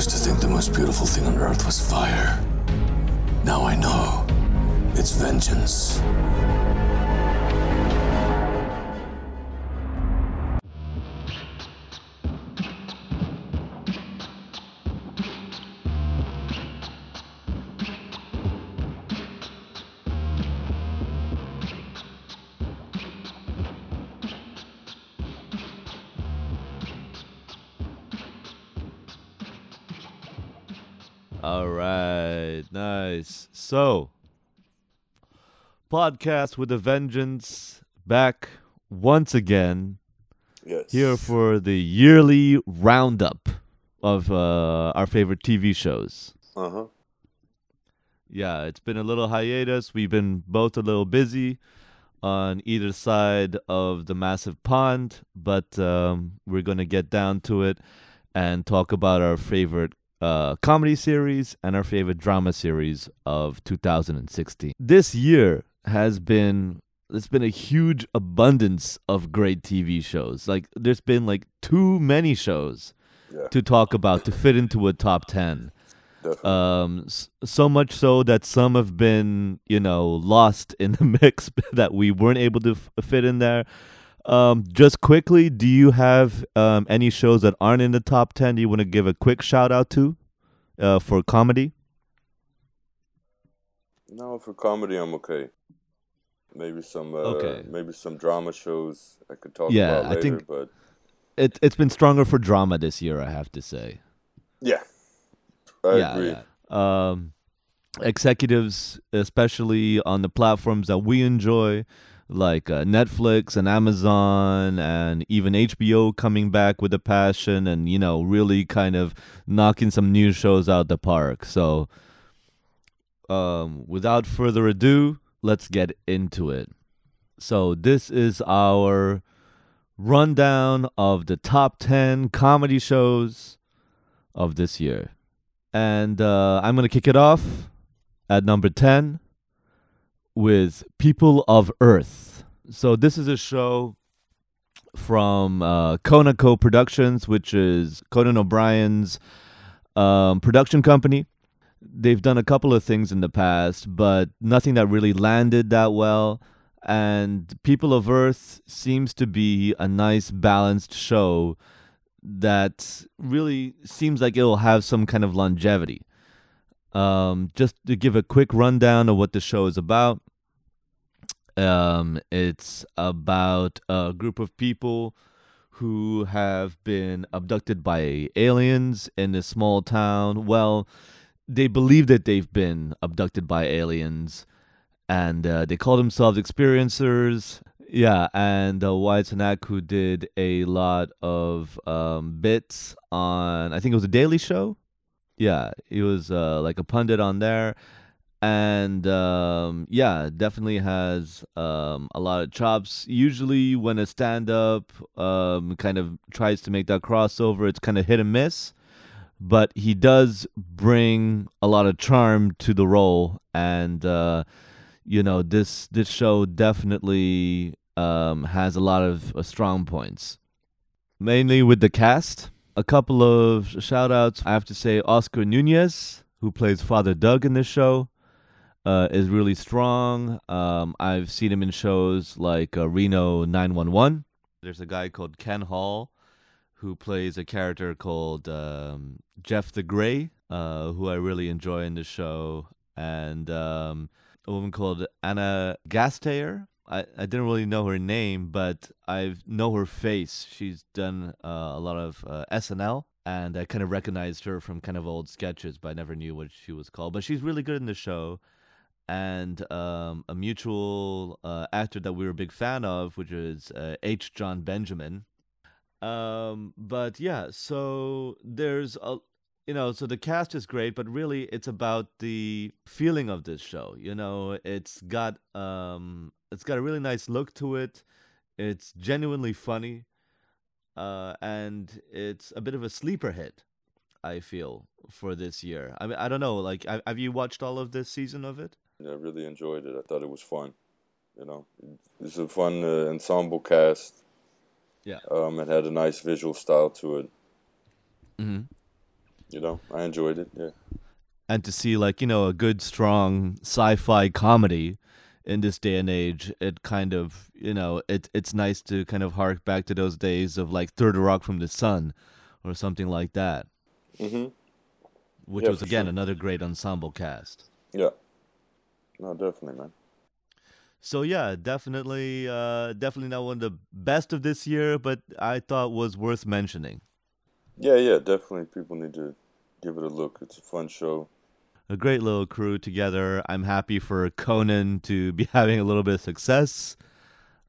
used to think the most beautiful thing on earth was fire. Now I know it's vengeance. So, podcast with a vengeance back once again Yes. here for the yearly roundup of uh, our favorite TV shows. Uh huh. Yeah, it's been a little hiatus. We've been both a little busy on either side of the massive pond, but um, we're going to get down to it and talk about our favorite uh, comedy series and our favorite drama series of 2016. This year has been there's been a huge abundance of great TV shows. Like there's been like too many shows Yeah. to talk about to fit into a top 10 Definitely. um so much so that some have been you know lost in the mix that we weren't able to f- fit in there um just quickly do you have um any shows that aren't in the top 10 do you want to give a quick shout out to uh for comedy no, for comedy, I'm okay. Maybe some. Uh, Okay. Maybe some drama shows I could talk Yeah, about I think- But it, it's been stronger for drama this year i have to say yeah, I yeah, agree. yeah. Um, executives, especially on the platforms that we enjoy, like uh, Netflix and Amazon, and even HBO coming back with a passion, and you know, really kind of knocking some new shows out the park. So, um, without further ado, let's get into it. So, this is our rundown of the top 10 comedy shows of this year. And uh, I'm going to kick it off at number 10 with People of Earth. So, this is a show from uh, Conaco Productions, which is Conan O'Brien's um, production company. They've done a couple of things in the past, but nothing that really landed that well. And People of Earth seems to be a nice, balanced show that really seems like it'll have some kind of longevity. Um, just to give a quick rundown of what the show is about. Um, it's about a group of people who have been abducted by aliens in a small town. Well, they believe that they've been abducted by aliens, and uh, they call themselves experiencers. Yeah, and uh, Wyatt who did a lot of um, bits on, I think it was a Daily Show. Yeah, he was uh, like a pundit on there, and um, yeah, definitely has um, a lot of chops. Usually, when a stand-up um, kind of tries to make that crossover, it's kind of hit and miss. But he does bring a lot of charm to the role, and uh, you know this this show definitely um, has a lot of uh, strong points, mainly with the cast. A couple of shout outs. I have to say, Oscar Nunez, who plays Father Doug in this show, uh, is really strong. Um, I've seen him in shows like uh, Reno 911. There's a guy called Ken Hall who plays a character called um, Jeff the Grey, uh, who I really enjoy in the show, and um, a woman called Anna Gasteyer. I, I didn't really know her name, but I know her face. She's done uh, a lot of uh, SNL, and I kind of recognized her from kind of old sketches, but I never knew what she was called. But she's really good in the show. And um, a mutual uh, actor that we were a big fan of, which is uh, H. Jon Benjamin. Um, but yeah, so there's a, you know, so the cast is great, but really it's about the feeling of this show. You know, it's got um, it's got a really nice look to it. It's genuinely funny, uh, and it's a bit of a sleeper hit. I feel for this year. I mean, I don't know. Like, have you watched all of this season of it? Yeah, I really enjoyed it. I thought it was fun. You know, it's a fun uh, ensemble cast. Yeah. Um, it had a nice visual style to it. Mm-hmm. You know, I enjoyed it. Yeah. And to see like you know a good strong sci-fi comedy in this day and age, it kind of you know it it's nice to kind of hark back to those days of like Third Rock from the Sun, or something like that. Mm-hmm. Which Yeah, was again sure. another great ensemble cast. Yeah. No, definitely, man. So yeah, definitely, uh, definitely not one of the best of this year, but I thought was worth mentioning. Yeah, yeah, definitely. People need to give it a look. It's a fun show. A great little crew together. I'm happy for Conan to be having a little bit of success,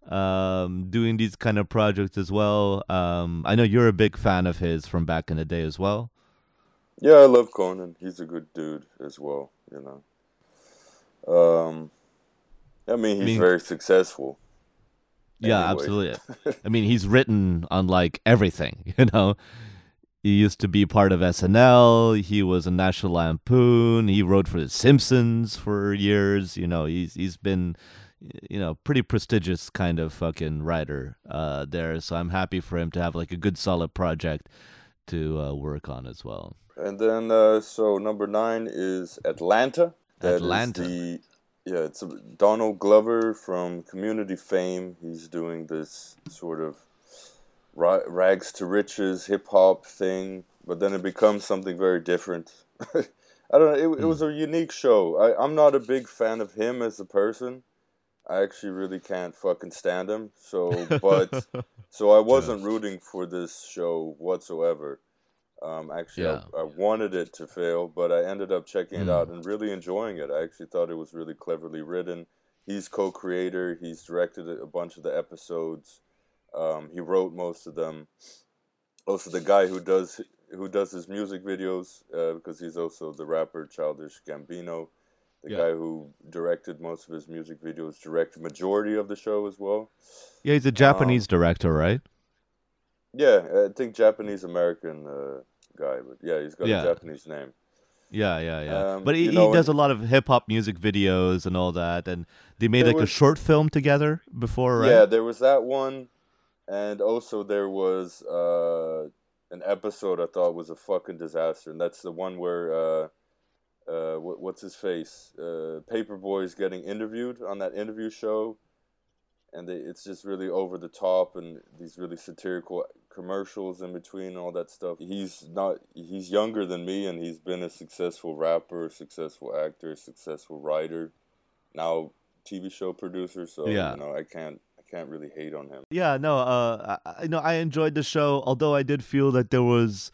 um, doing these kind of projects as well. Um, I know you're a big fan of his from back in the day as well. Yeah, I love Conan. He's a good dude as well. You know. Um, I mean, he's mean- very successful. Yeah, Anyway. absolutely. I mean, he's written on like everything, you know. He used to be part of SNL. He was a National Lampoon. He wrote for The Simpsons for years. You know, he's he's been, you know, pretty prestigious kind of fucking writer uh, there. So I'm happy for him to have like a good solid project to uh, work on as well. And then, uh, so number nine is Atlanta. That Atlanta. the, yeah, it's Donald Glover from Community fame. He's doing this sort of rags to riches hip hop thing, but then it becomes something very different. I don't know. It, it was a unique show. I, I'm not a big fan of him as a person. I actually really can't fucking stand him. So, but so I wasn't rooting for this show whatsoever. Um, actually, Yeah. I, I wanted it to fail, but I ended up checking it Mm. out and really enjoying it. I actually thought it was really cleverly written. He's co-creator. He's directed a bunch of the episodes. Um, he wrote most of them. Also, the guy who does who does his music videos, uh, because he's also the rapper Childish Gambino. The Yeah. guy who directed most of his music videos directed majority of the show as well. Yeah, he's a Japanese director, right? Yeah, I think Japanese American uh, guy, but yeah, he's got Yeah. a Japanese name. Yeah, yeah, yeah. Um, but he, you know, he does a lot of hip hop music videos and all that, and they made like a short film together before, right? Yeah, there was that one, and also there was uh, an episode I thought was a fucking disaster, and that's the one where uh, uh, what, what's his face, uh, Paper Boi is getting interviewed on that interview show, and they, it's just really over the top and these really satirical commercials in between and all that stuff. He's not he's younger than me, and he's been a successful rapper, successful actor, successful writer, now TV show producer. So Yeah. you know I can't can't really hate on him. Yeah, no, uh, I, I know I enjoyed the show, although I did feel that there was,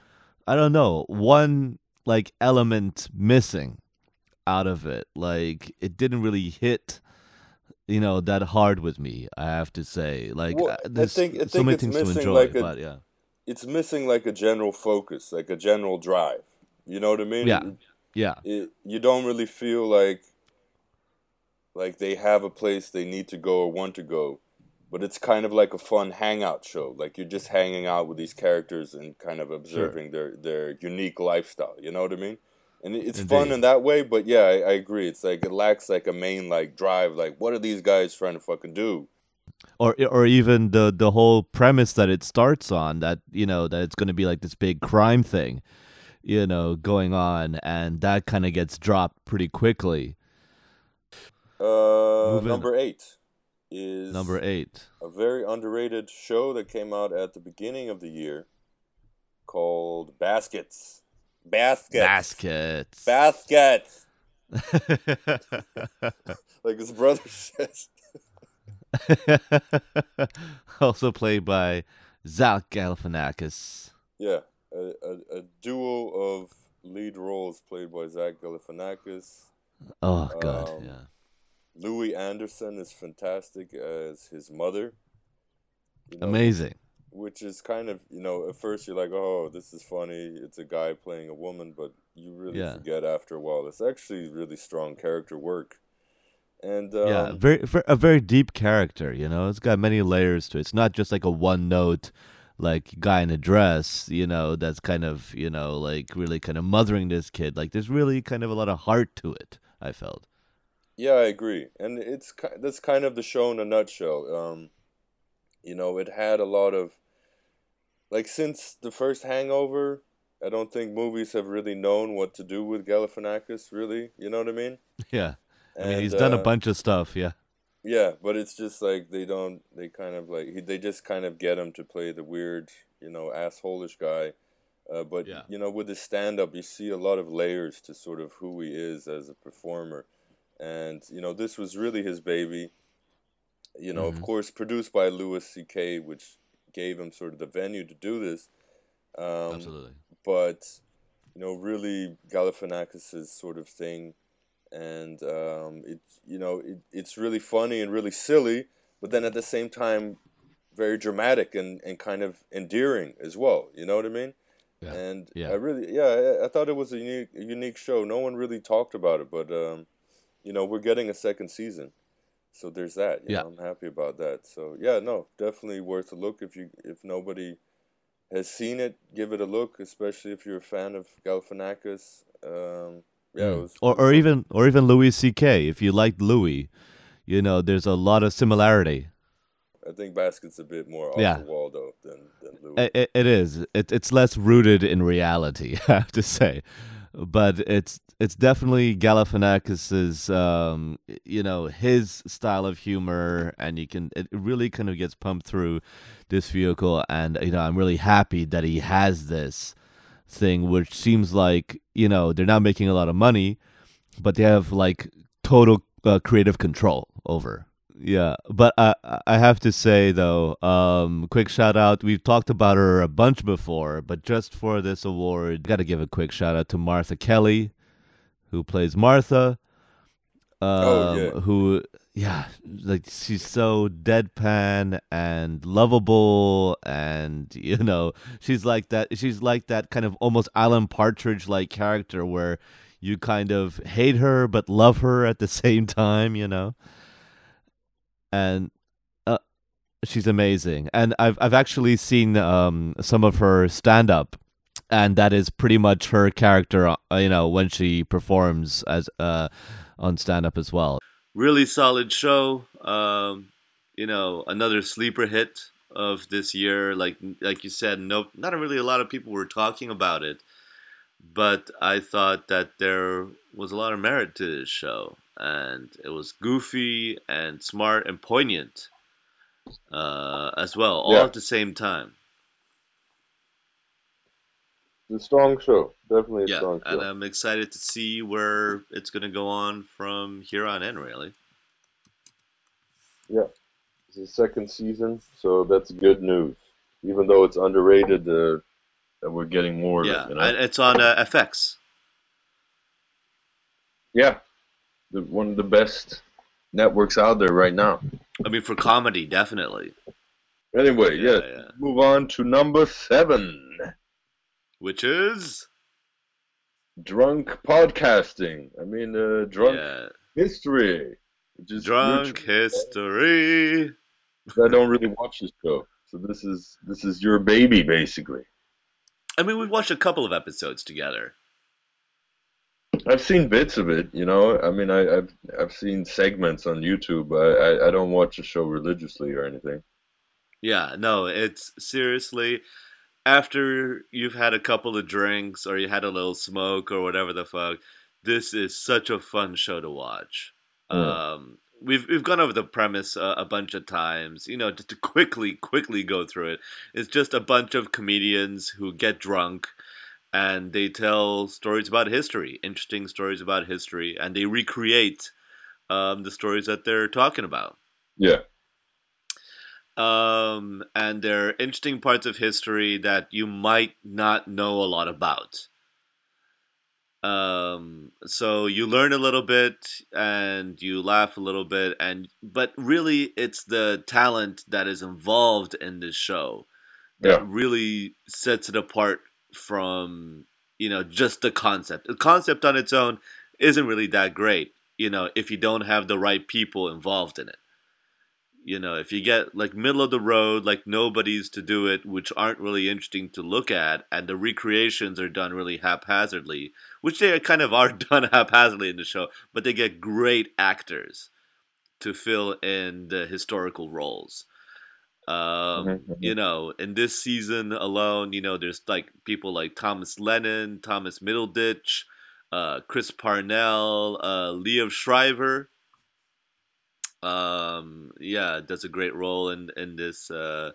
I don't know, one like element missing out of it. Like it didn't really hit, you know, that hard with me. I have to say, like Well, uh, I think- I so think many it's things to missing, enjoy, like, a- but yeah, It's missing like a general focus, like a general drive. You know what I mean? Yeah. yeah, it, you don't really feel like like they have a place they need to go or want to go but it's kind of like a fun hangout show like you're just hanging out with these characters and kind of observing their their unique lifestyle you know what i mean? And it- it's fun in that way but yeah I, I agree it's like it lacks like a main like drive like what are these guys trying to fucking do? Or or even the the whole premise that it starts on that you know that it's going to be like this big crime thing, you know, going on, and that kind of gets dropped pretty quickly. uh Moving- number eight is Number eight. a very underrated show that came out at the beginning of the year called Baskets. Baskets. Baskets. Baskets. Like his brother says. also played by Zach Galifianakis. Yeah, a, a, a duo of lead roles played by Zach Galifianakis. Oh god, Um, yeah. Louie Anderson is fantastic as his mother. You know, Amazing. Which is kind of, you know, at first you're like, oh, this is funny. It's a guy playing a woman, but you really Yeah. forget after a while. It's actually really strong character work. And um, yeah, very, ver a very deep character. You know, it's got many layers to it. It's not just like a one note, like guy in a dress. You know, that's kind of you know like really kind of mothering this kid. Like there's really kind of a lot of heart to it. I felt. Yeah, I agree, and it's that's kind of the show in a nutshell. Um, you know, it had a lot of like since the first Hangover, I don't think movies have really known what to do with Galifianakis. Really, you know what I mean? Yeah. I mean, And, he's done a uh, bunch of stuff. Yeah. Yeah, but it's just like they don't. They kind of like he, they just kind of get him to play the weird, you know, assholish guy. Uh, but Yeah. you know, with his stand up, you see a lot of layers to sort of who he is as a performer, and you know, this was really his baby. You know, Mhm. of course, produced by Louis C.K., which gave him sort of the venue to do this. Um, Absolutely. but you know, really Galifianakis' sort of thing, and um, it you know it, it's really funny and really silly, but then at the same time, very dramatic and, and kind of endearing as well. You know what I mean? Yeah. And Yeah. I really yeah I, I thought it was a unique unique show. No one really talked about it, but um, you know we're getting a second season. So there's that. You Yeah. know, I'm happy about that. So yeah, no, definitely worth a look if you if nobody has seen it, give it a look, especially if you're a fan of Galifianakis. Um, yeah, it Mm. was, or or even or even Louis C.K. If you liked Louis, you know, there's a lot of similarity. I think Basket's a bit more off Yeah. the wall though than than Louis. It, it, it is. It, it's less rooted in reality, I have to say, but it's it's definitely Galifianakis's, um, you know, his style of humor, and you can it really kind of gets pumped through this vehicle, and you know, I'm really happy that he has this thing, which seems like you know they're not making a lot of money, but they have like total uh, creative control over. Yeah, but I I have to say though, um, quick shout out. We've talked about her a bunch before, but just for this award, got to give a quick shout out to Martha Kelly, who plays Martha. Um, Oh, yeah. Who, yeah, like she's so deadpan and lovable, and you know, she's like that. She's like that kind of almost Alan Partridge like character where you kind of hate her but love her at the same time. You know and uh, she's amazing. And I've I've actually seen um, some of her stand up, and that is pretty much her character. Uh, you know, when she performs as uh, on stand up as well. Really solid show. Um, you know, another sleeper hit of this year. Like like you said, no, not really a lot of people were talking about it, but I thought that there was a lot of merit to this show, and it was goofy and smart and poignant uh, as well, all Yeah. at the same time. It's a strong show, definitely a Yeah, strong and show. I'm excited to see where it's going to go on from here on in. Really, Yeah, It's the second season, so that's good news. Even though it's underrated, uh, that we're getting more. of it, yeah, you know? and it's on uh, FX. yeah, the, one of the best networks out there right now. I mean, for comedy, definitely. Anyway, Yeah, yes, yeah. move on to number seven. Which is Drunk podcasting. I mean, uh, drunk yeah, history. Drunk history. I don't really watch this show, so this is this is your baby basically. I mean, we've watched a couple of episodes together. I've seen bits of it, you know. I mean, I, I've I've seen segments on YouTube. I, I I don't watch the show religiously or anything. Yeah, no, it's seriously after you've had a couple of drinks or you had a little smoke or whatever the fuck. This is such a fun show to watch. Yeah. Um, we've we've gone over the premise uh, a bunch of times. You know, just to quickly quickly go through it. It's just a bunch of comedians who get drunk and they tell stories about history, interesting stories about history, and they recreate um, the stories that they're talking about Yeah, um, and there are interesting parts of history that you might not know a lot about. Um, so you learn a little bit and you laugh a little bit, and but really, it's the talent that is involved in this show that Yeah. really sets it apart from you know just the concept. The concept on its own isn't really that great, you know, if you don't have the right people involved in it you know if you get like middle of the road like nobodies to do it which aren't really interesting to look at and the recreations are done really haphazardly which they kind of are done haphazardly in the show but they get great actors to fill in the historical roles Um, Mhm, mhm. You know, in this season alone, you know, there's like people like Thomas Lennon, Thomas Middleditch, uh, Chris Parnell, uh, Liev Schreiber. Um, yeah, does a great role in in this uh,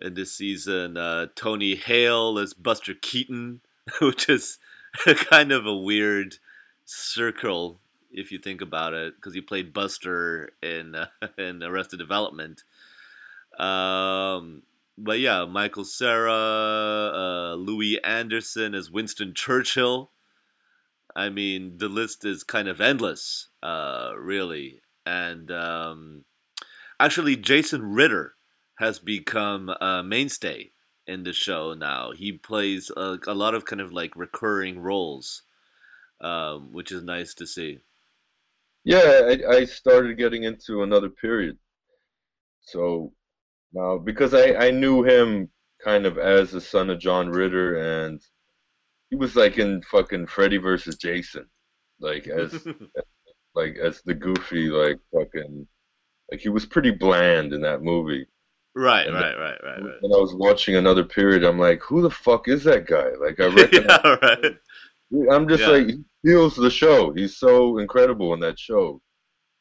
in this season. Uh, Tony Hale as Buster Keaton, which is kind of a weird circle if you think about it, because he played Buster in uh, in Arrested Development. Um, but yeah, Michael Cera, uh, Louie Anderson as Winston Churchill. I mean, the list is kind of endless, uh, really. And um, actually, Jason Ritter has become a mainstay in the show now. He plays a, a lot of kind of like recurring roles, um, which is nice to see. Yeah, I, I started getting into another period. So now, because I, I knew him kind of as the son of John Ritter, and he was like in fucking Freddy versus Jason, like as like as the goofy like fucking like he was pretty bland in that movie. right, And right, right, right, right. When I was watching another period, I'm like, who the fuck is that guy? Like I recognize. yeah, right. I'm just Yeah. like he steals the show. He's so incredible in that show.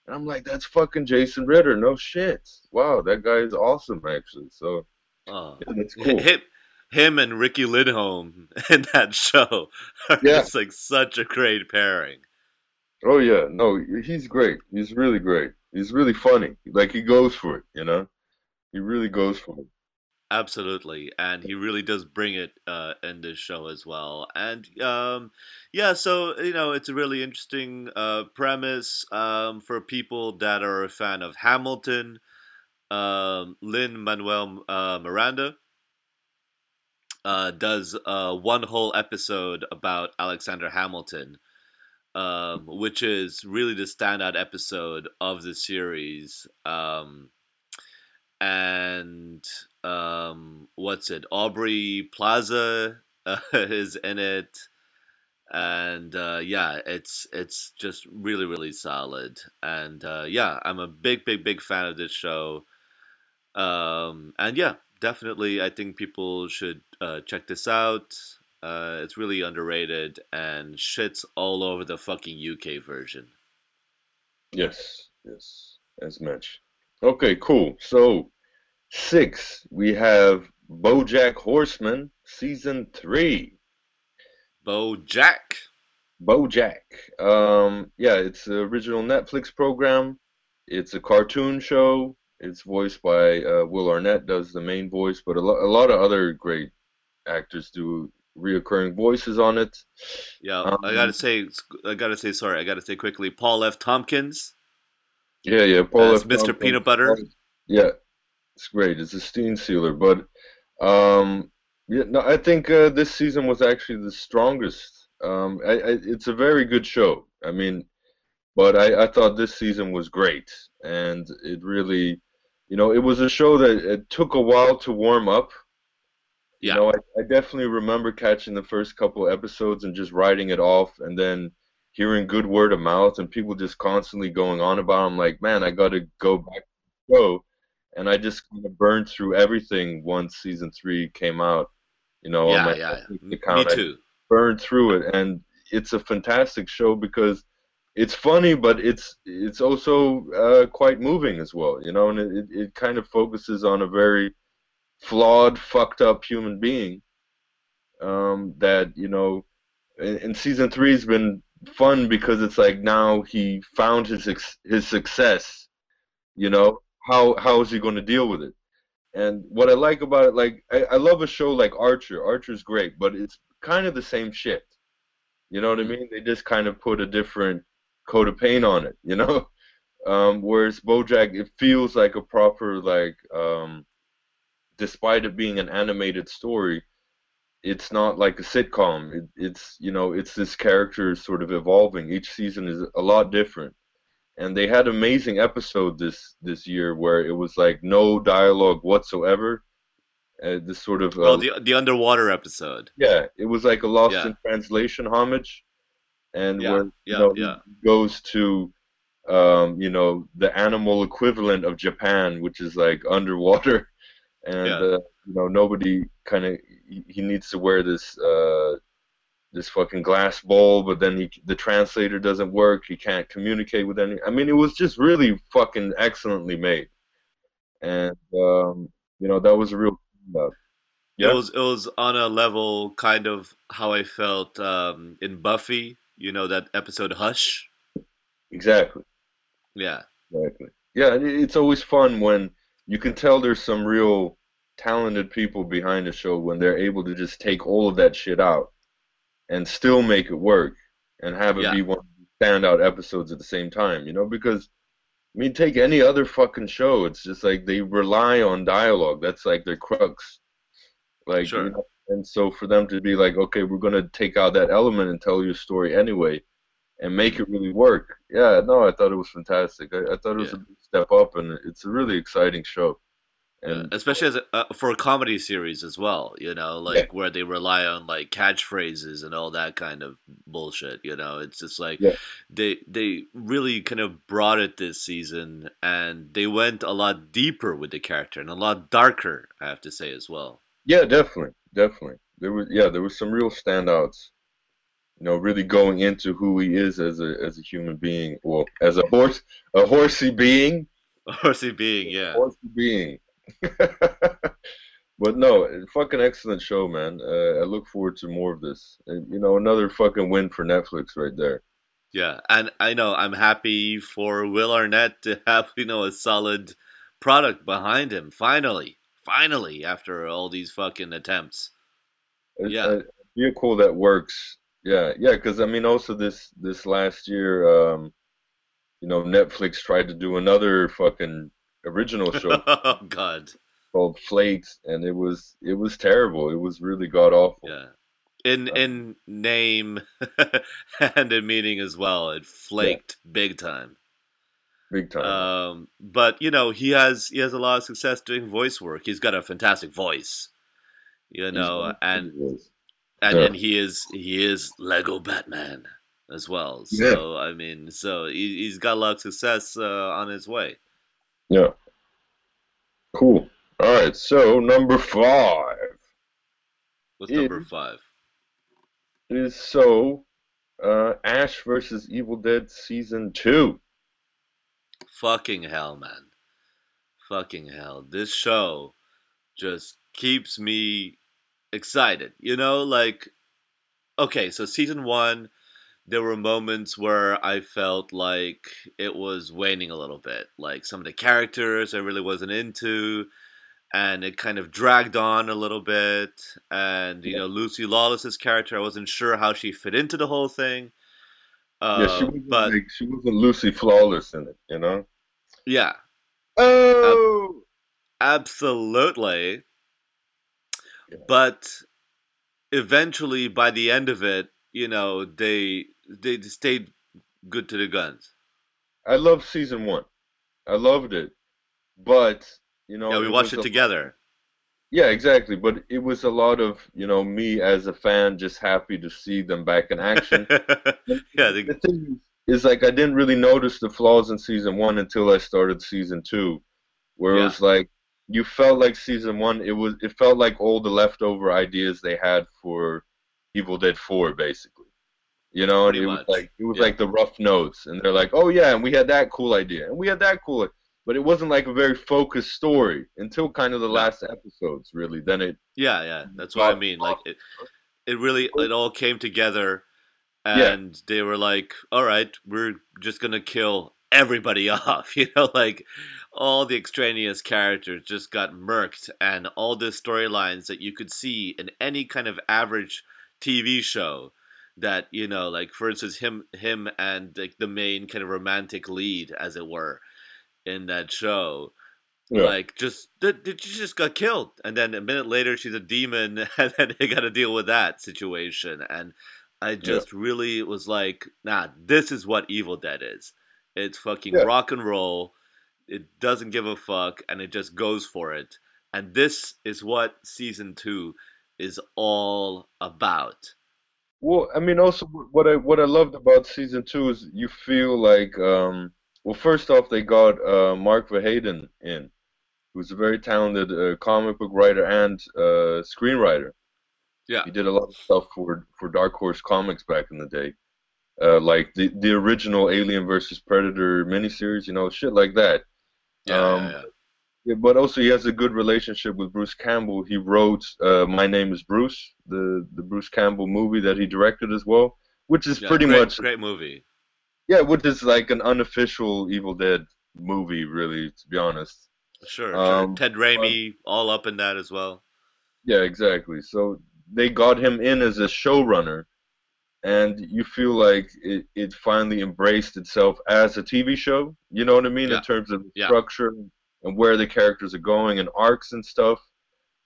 And I'm like, that's fucking Jason Ritter. No shit. Wow, that guy is awesome actually. So Oh. yeah, that's cool. Him, him and Riki Lindhome in that show are Yeah. just like such a great pairing. Oh yeah, no, he's great. He's really great. He's really funny. Like he goes for it, you know. He really goes for it. Absolutely, and he really does bring it uh, in this show as well. And um, yeah, so you know, it's a really interesting uh, premise um, for people that are a fan of Hamilton. Um, Lin Manuel uh, Miranda uh, does uh, one whole episode about Alexander Hamilton, um, which is really the standout episode of the series. Um, and um, what's it? Aubrey Plaza uh, is in it, and uh, yeah, it's it's just really really solid. And uh, yeah, I'm a big big big fan of this show. Um, and yeah, definitely, I think people should uh, check this out. Uh, it's really underrated and shits all over the fucking UK version. Yes, yes, as much. Okay, cool. So six, we have BoJack Horseman season three. BoJack. BoJack. Um, yeah, it's the original Netflix program. It's a cartoon show. It's voiced by uh, Will Arnett does the main voice, but a, lo- a lot of other great actors do reoccurring voices on it. Yeah, Um, I gotta say, I gotta say, sorry, I gotta say quickly. Paul F. Tompkins Yeah, yeah. Paul F. Mr. Tompkins. Peanut Butter. Yeah, it's great. It's a steam sealer, but um, yeah, no, I think uh, this season was actually the strongest. Um, I, I, it's a very good show. I mean, but I, I thought this season was great, and it really, you know, it was a show that it took a while to warm up. Yeah. You know, I, I definitely remember catching the first couple episodes and just writing it off, and then hearing good word of mouth and people just constantly going on about. it. I'm like, man, I got to go back to the show, and I just kind of burned through everything once season three came out. You know, on yeah, yeah, Netflix me account, I too. burned through it, and it's a fantastic show because it's funny, but it's it's also uh, quite moving as well. You know, and it, it, kind of focuses on a very flawed, fucked up human being. Um, that you know, and, season three has been fun because it's like now he found his ex- his success. You know, how how is he going to deal with it? And what I like about it, like I, I love a show like Archer. Archer's great, but it's kind of the same shit. You know what I mean? They just kind of put a different coat of paint on it, you know? Um, whereas BoJack, it feels like a proper like, um, despite it being an animated story, it's not like a sitcom. It, it's you know, it's this character sort of evolving. Each season is a lot different, and they had amazing episode this this year where it was like no dialogue whatsoever. Uh, this sort of uh, Oh, the the underwater episode. yeah, it was like a lost Yeah. in translation homage, and Yeah, where you know yeah. he goes to, um, you know, the animal equivalent of Japan, which is like underwater, and Yeah. uh, you know nobody kind of he, he needs to wear this uh, this fucking glass bowl, but then he the translator doesn't work. He can't communicate with any. I mean, it was just really fucking excellently made, and um, you know that was a real. Uh, yeah. It was it was on a level kind of how I felt um, in Buffy. You know that episode Hush. exactly. Yeah, Exactly. Yeah, it's always fun when you can tell there's some real talented people behind the show when they're able to just take all of that shit out and still make it work and have it Yeah. be one of the standout episodes at the same time, you know? Because I mean, take any other fucking show, it's just like they rely on dialogue. That's like their crux. Like, Sure. you know, and so for them to be like, okay, we're gonna take out that element and tell your story anyway, and make it really work. Yeah, no, I thought it was fantastic. I, I thought it was Yeah. a big step up, and it's a really exciting show. Yeah, And especially as a, uh, for a comedy series as well. You know, like where they rely on like catchphrases and all that kind of bullshit. You know, it's just like Yeah. they they really kind of brought it this season, and they went a lot deeper with the character and a lot darker. I have to say as well. yeah, definitely, definitely. There was yeah, there was some real standouts. You know, really going into who he is as a as a human being, well, as a horse, a horsey being, A Horsey being, yeah, horsey being. but no, fucking excellent show, man. Uh, I look forward to more of this. And, you know, another fucking win for Netflix right there. yeah, and I know I'm happy for Will Arnett to have you know a solid product behind him. Finally, finally, after all these fucking attempts. Yeah. a vehicle that works. Yeah, yeah. Because I mean, also this this last year, um, you know, Netflix tried to do another fucking original show oh God, called Flaked, and it was it was terrible. It was really god awful. yeah. In Uh, in name and in meaning as well, it flaked big time. Big time. Um, but you know, he has he has a lot of success doing voice work. He's got a fantastic voice, you know, and and, Yeah. and he is he is Lego Batman as well. Yeah. So I mean, so he, he's got a lot of success uh, on his way. Yeah. Cool. All right. So number five What's number five? is so uh, Ash versus Evil Dead season two. Fucking hell, man. Fucking hell. This show just keeps me excited. You know, like, okay, so season one, there were moments where I felt like it was waning a little bit. Like some of the characters I really wasn't into. And it kind of dragged on a little bit. And, you know, Lucy Lawless's character, I wasn't sure how she fit into the whole thing. yeah, she Uh, wasn't but, like, she wasn't Lucy Flawless in it, you know. yeah, Oh. Absolutely. Yeah. But eventually, by the end of it, you know, they they stayed good to the guns. I love season one. I loved it, but you know, yeah, we it watched it together. Yeah, exactly. But it was a lot of you know me as a fan just happy to see them back in action. yeah, they, the thing is, like I didn't really notice the flaws in season one until I started season two, where it was like you felt like season one. It was it felt like all the leftover ideas they had for Evil Dead Four, basically. You know, and Pretty it was like it was Yeah. like the rough notes, and they're like, "Oh yeah, and we had that cool idea, and we had that cool," but it wasn't like a very focused story until kind of the last episodes, really. Then it yeah, yeah. That's what I mean. Like it, it really oh. it all came together, Yeah. and they were like, "All right, we're just gonna kill everybody off." You know, like all the extraneous characters just got murked, and all the storylines that you could see in any kind of average TV show. That you know, like for instance, him, him, and like the main kind of romantic lead, as it were, in that show Yeah. like just th- she just got killed and then a minute later she's a demon and then they got to deal with that situation and i just really was like nah this is what evil dead is it's fucking Yeah. rock and roll it doesn't give a fuck and it just goes for it and this is what season two is all about Well, I mean, also what I what I loved about season two is you feel like, um, well, first off, they got uh, Mark Verheiden in, who's a very talented uh, comic book writer and uh, screenwriter. Yeah. He did a lot of stuff for for Dark Horse Comics back in the day, uh, like the the original Alien versus Predator miniseries, you know, shit like that. Yeah, Um, yeah, yeah. Yeah, but also he has a good relationship with Bruce Campbell. He wrote uh, "My Name Is Bruce," the the Bruce Campbell movie that he directed as well, which is Yeah, pretty great, much great movie. yeah, which is like an unofficial Evil Dead movie, really, to be honest. Sure, sure. Um, Ted Raimi, all up in that as well. Yeah, exactly. So they got him in as a showrunner, and you feel like it, it finally embraced itself as a TV show. You know what I mean Yeah. in terms of Yeah. structure and where the characters are going and arcs and stuff.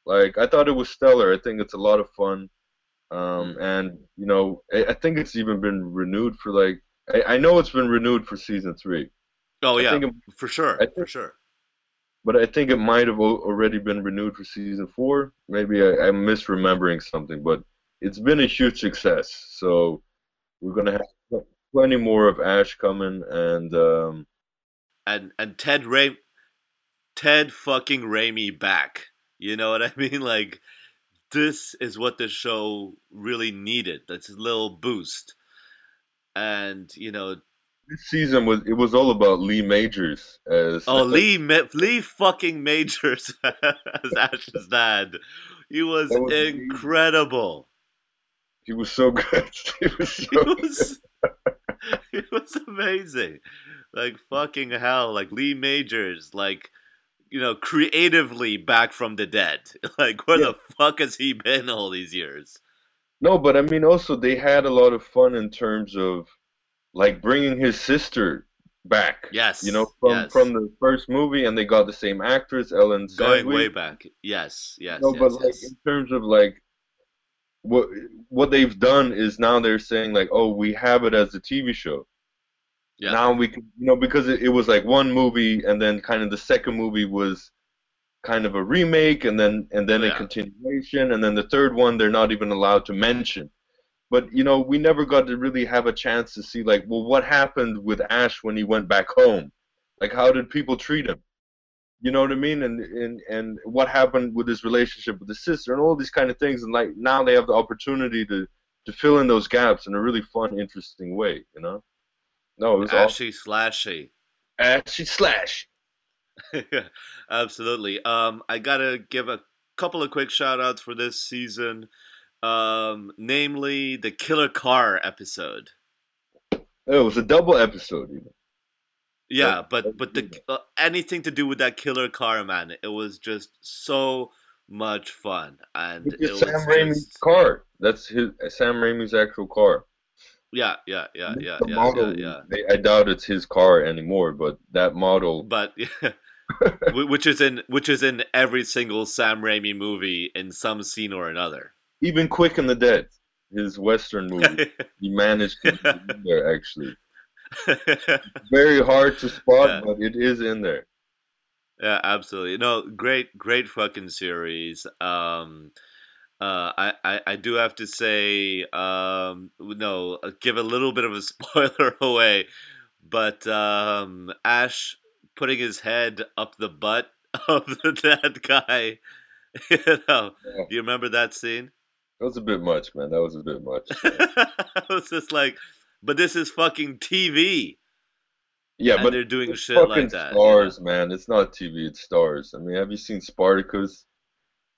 Like I thought it was stellar. I think it's a lot of fun, um, Mm. and you know I, I think it's even been renewed for like I, I know it's been renewed for season three. Oh I yeah, think it- for sure, think- for sure. but I think it might have already been renewed for season four. Maybe I, I'm misremembering something, but it's been a huge success. So we're gonna have plenty more of Ash coming, and um, And and Ted Ray, Ted fucking Raimi back. You know what I mean? Like this is what the show really needed. That's a little boost. And you know, this season was it was all about Lee Majors as oh Lee Ma- Lee fucking Majors as Ash's dad. He was, was incredible. he was so good. he was He so was, he was amazing. Like fucking hell. Like Lee Majors, like you know, creatively back from the dead. Like where Yeah. the fuck has he been all these years? No, but I mean, also they had a lot of fun in terms of like bringing his sister back. Yes, You know, from yes. from the first movie, and they got the same actress, Ellen. Going Sandweiss. way back. Yes, yes, no, yes, but like in terms of like what what they've done is now they're saying like, oh, we have it as a TV show. Yeah. Now we can, you know, because it, it was like one movie, and then kind of the second movie was kind of a remake, and then and then Yeah. a continuation, and then the third one they're not even allowed to mention. But you know, we never got to really have a chance to see like, well, what happened with Ash when he went back home? Like, how did people treat him? You know what I mean? And and and what happened with his relationship with his sister and all these kind of things. And like now they have the opportunity to to fill in those gaps in a really fun, interesting way. You know? No, it was awesome. Ashy slashy. Ashy slash. Absolutely. Um, I gotta give a couple of quick shout outs for this season. Um, namely the Killer Car episode. It was a double episode. Even. Yeah, Yeah, but but the uh, anything to do with that killer car, man, it was just so much fun, and It's it Sam Raimi's just- car. That's his Sam Raimi's actual car. Yeah, yeah, yeah, yeah, the yeah, model, yeah, yeah. I doubt it's his car anymore, but that model. But yeah, which is in which is in every single Sam Raimi movie in some scene or another. Even Quick and the Dead, his Western movie, he managed to get in there actually. Very hard to spot, Yeah. but it is in there. Yeah, absolutely. No, great, great fucking series. Um, uh, I, I, I do have to say, um, no, uh, give a little bit of a spoiler away, but um, Ash putting his head up the butt of the dead guy. You know, Yeah. do you remember that scene? That was a bit much, man. That was a bit much. I was just like, but this is fucking TV. Yeah, and but they're doing shit like that. you know? Starz, man. It's not TV. It's Starz. I mean, have you seen Spartacus?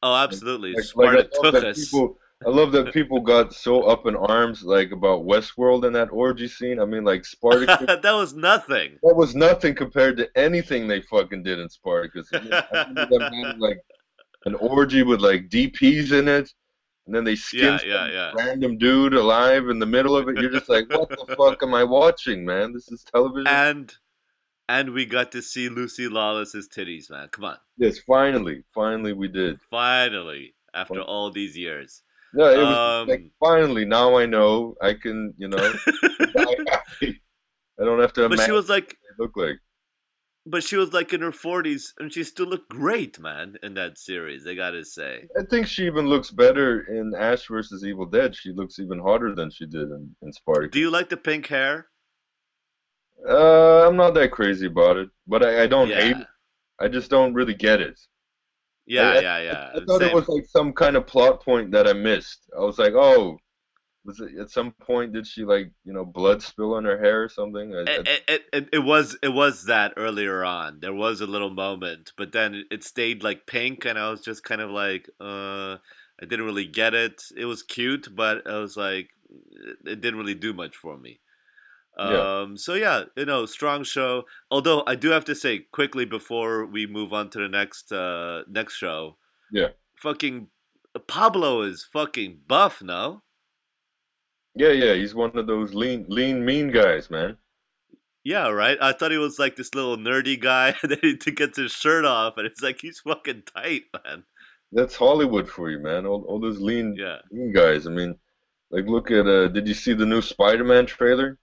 Oh, absolutely. Like, like, I love that people. I love that people got so up in arms like about Westworld and that orgy scene. I mean, like Spartacus. that was nothing. That was nothing compared to anything they fucking did in Spartacus. I mean, I remember them having like an orgy with like DPs in it, and then they skin yeah, some yeah. random dude alive in the middle of it. You're just like, what the fuck am I watching, man? This is television. And and we got to see Lucy Lawless's titties, man. Come on. yes, finally, finally we did. Finally, after all these years. No, it was Um, like finally. Now I know I can, you know. I don't have to but she was like look like. but she was like in her 40s and she still looked great, man, in that series. I got to say. I think she even looks better in Ash versus Evil Dead. She looks even hotter than she did in, in Spartacus. Do you like the pink hair? Uh, I'm not that crazy about it, but I, I don't hate it. I just don't really get it. Yeah, I- yeah, yeah. I thought it was like some kind of plot point that I missed. I was like, oh, was it at some point did she like you know blood spill on her hair or something? I, I- it, it, it, it was it was that earlier on. There was a little moment, but then it- stayed like pink, and I was just kind of like, uh, I didn't really get it. It was cute, but I was like, it didn't really do much for me. Yeah. Um, so yeah, you know, strong show. Although I do have to say quickly before we move on to the next uh next show. Yeah. Fucking Pablo is fucking buff, now. yeah, yeah, he's one of those lean, lean, mean guys, man. Yeah, right. I thought he was like this little nerdy guy, then he gets his shirt off, and it's like he's fucking tight, man. That's Hollywood for you, man. All, all those lean, Yeah. lean guys. I mean, like, look at. uh Did you see the new Spider-Man trailer?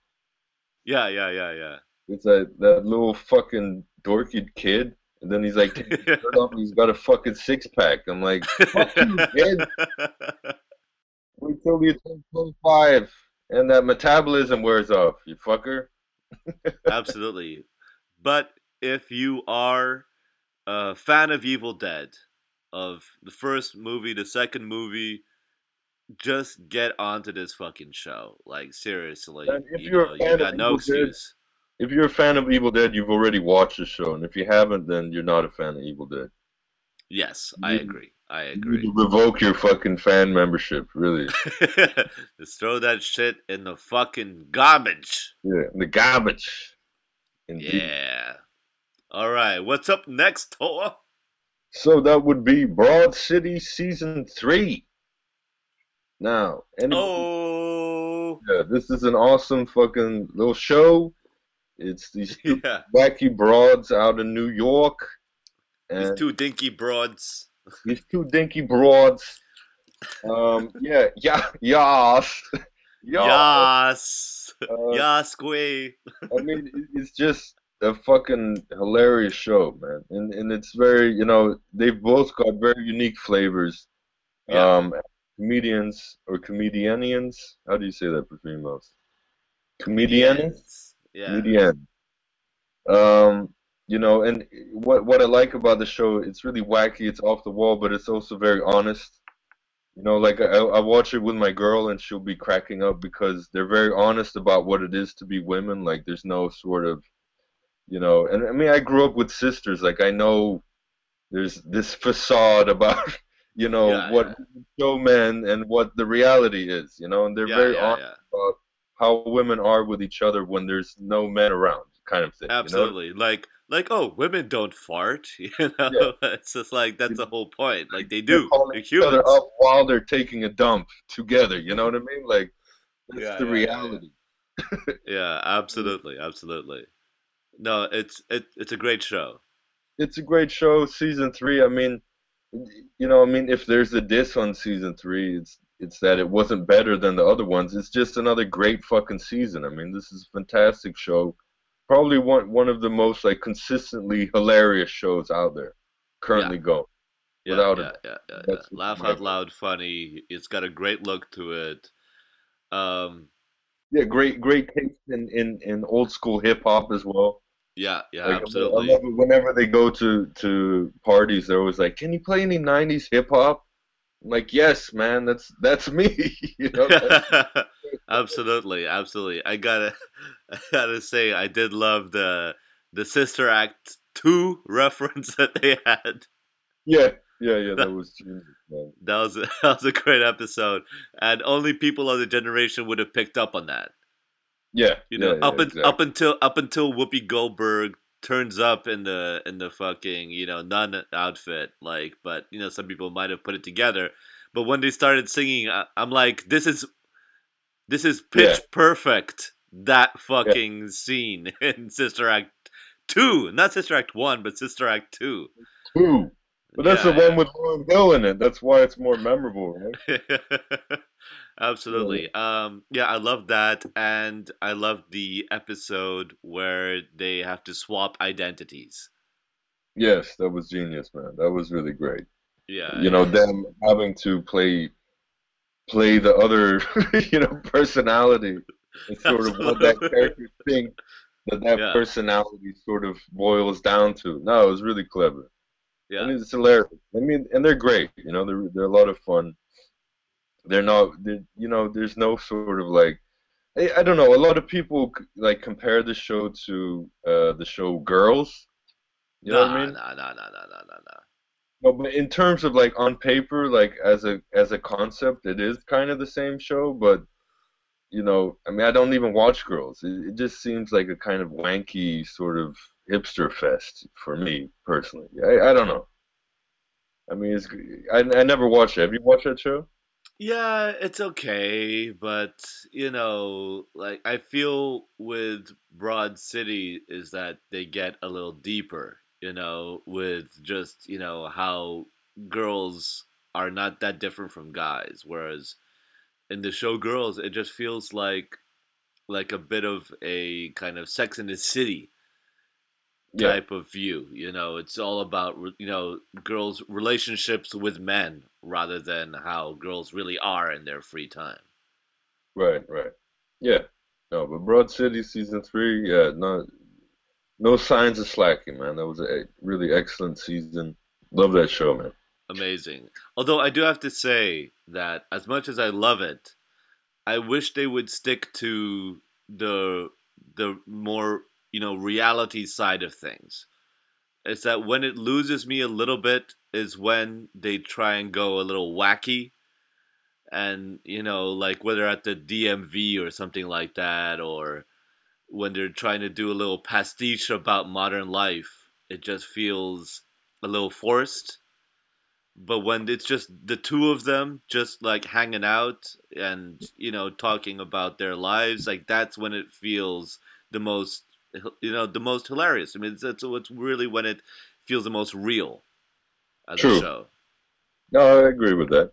Yeah, yeah, yeah, yeah. It's that that little fucking dorky kid, and then he's like, taking his shirt off, he's got a fucking six pack. I'm like, fuck you, kid. Wait till you turn 25 and that metabolism wears off, you fucker. Absolutely. But if you are a fan of Evil Dead, of the first movie, the second movie, just get onto this fucking show. Like seriously, if you, you're know, you got no Evil Dead- excuse. If you're a fan of Evil Dead, you've already watched the show, and if you haven't, then you're not a fan of Evil Dead. Yes, I agree. I agree. to revoke your fucking fan membership, really. Just throw that shit in the fucking garbage. Yeah, the garbage. Indeed. Yeah. All right. What's up next, Toa? So that would be Broad City season three. Now, any, Oh. yeah, this is an awesome fucking little show. It's these two Yeah. wacky broads out in New York, These two dinky broads. these two dinky broads. Um, yeah, yeah, yas, yas. Yas. Uh, Yas, Gui. I mean, it's just a fucking hilarious show, man. And and it's very, you know, they've both got very unique flavors. Yeah. Um, comedians or comedianians. How do you say that for females? Comedians. Yeah. Comedian. Um, you know, and what what I like about the show, it's really wacky. It's off the wall, but it's also very honest. You know, like I, I watch it with my girl, and she'll be cracking up because they're very honest about what it is to be women. Like, there's no sort of, you know, and I mean, I grew up with sisters. Like, I know there's this facade about, you know, Yeah, what yeah. show men and what the reality is. You know, and they're yeah, very honest about how women are with each other when there's no men around, kind of thing. you know? Absolutely. Like, like, oh, women don't fart. You know, it's just like that's the whole point. Like they do. They're other humans. up while they're taking a dump together. You know what I mean? Like that's the reality. Yeah, absolutely, absolutely. No, it's it, it's a great show. It's a great show. Season three. I mean, you know, I mean, if there's a diss on season three, it's it's that it wasn't better than the other ones. It's just another great fucking season. I mean, this is a fantastic show. Probably one one of the most like consistently hilarious shows out there currently going. Yeah, Without a yeah, doubt. yeah, yeah, yeah. Laugh out loud, funny. It's got a great look to it. Um, Yeah, great great taste in in, in old school hip hop as well. Yeah, yeah, Like, I absolutely. love it whenever they go to to parties, they're always like, "Can you play any '90s hip hop?" I'm like, "Yes, man, that's that's me." you know, absolutely, absolutely. I gotta, I gotta say, I did love the the Sister Act two reference that they had. yeah, yeah, yeah. That was genius. That was that was a great episode, and only people of the generation would have picked up on that. Yeah, You know, yeah, up yeah, exactly. up until up until Whoopi Goldberg turns up in the in the fucking you know nun outfit, like, but you know some people might have put it together, but when they started singing, I, I'm like, this is this is pitch Yeah. perfect. That fucking scene in Sister Act two, not Sister Act one, but Sister Act two. Ooh, but that's the one with Lauryn Hill in it. That's why it's more memorable, right? Absolutely. Um, yeah, I love that, and I love the episode where they have to swap identities. Yes, that was genius, man. That was really great. Yeah, you know, them having to play play the other, you know, personality and sort of what that Absolutely. character think that that Yeah. personality sort of boils down to. No, it was really clever. Yeah. And it's hilarious. I mean, and they're great. You know, they're they're a lot of fun. They're not. They're, you know, there's no sort of like. I, I don't know. A lot of people like compare the show to uh, the show Girls. You know nah, what I mean? nah, nah, nah, nah, nah, nah, nah. No, but in terms of like on paper, like as a as a concept, it is kind of the same show. But you know, I mean, I don't even watch Girls. It, it just seems like a kind of wanky sort of hipster fest for me personally. I, I don't know. I mean, it's I, I never watched it. Have you watched that show? Yeah, it's okay, but you know, like I feel with Broad City is that they get a little deeper, you know, with just, you know, how girls are not that different from guys, whereas in the show Girls, it just feels like like a bit of a kind of Sex in the City Yeah. type of view. You know, it's all about you know girls' relationships with men rather than how girls really are in their free time. Right, right. Yeah. No, but Broad City season three, yeah, no, no signs of slacking, man. That was a really excellent season. Love that show, man. Amazing. Although I do have to say that as much as I love it, I wish they would stick to the the more you know reality side of things. It's that when it loses me a little bit is when they try and go a little wacky and you know like whether at the DMV or something like that or when they're trying to do a little pastiche about modern life it just feels a little forced but when it's just the two of them just like hanging out and you know talking about their lives like that's when it feels the most you know the most hilarious i mean that's what's really when it feels the most real as True. a show No, I agree with that.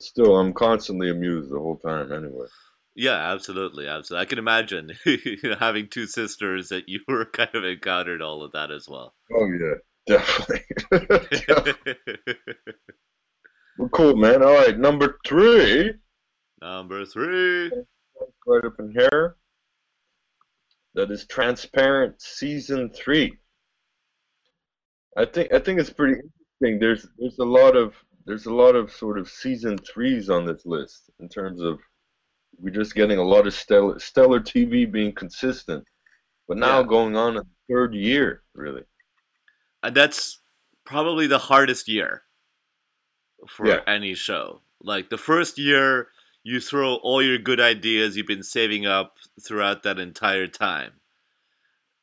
Still, I'm constantly amused the whole time, anyway. yeah absolutely absolutely i can imagine you know, having two sisters that you were kind of encountered all of that as well Oh yeah, definitely. well, cool, man. All right, number three, number three right up in here. That is Transparent season three. I think I think it's pretty interesting. There's there's a lot of there's a lot of sort of season threes on this list in terms of we're just getting a lot of stellar stellar TV being consistent, but now Yeah. going on a third year really. and that's probably the hardest year for Yeah. any show. Like the first year, you throw all your good ideas you've been saving up throughout that entire time.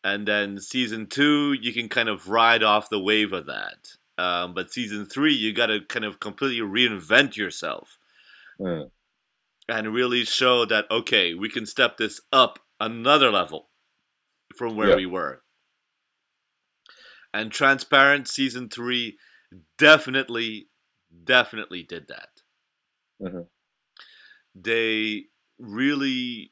And then season two, you can kind of ride off the wave of that. Um, but season three, you got to kind of completely reinvent yourself Hmm. and really show that, okay, we can step this up another level from where Yeah. we were. And Transparent season three definitely, definitely did that. Mhm. They really,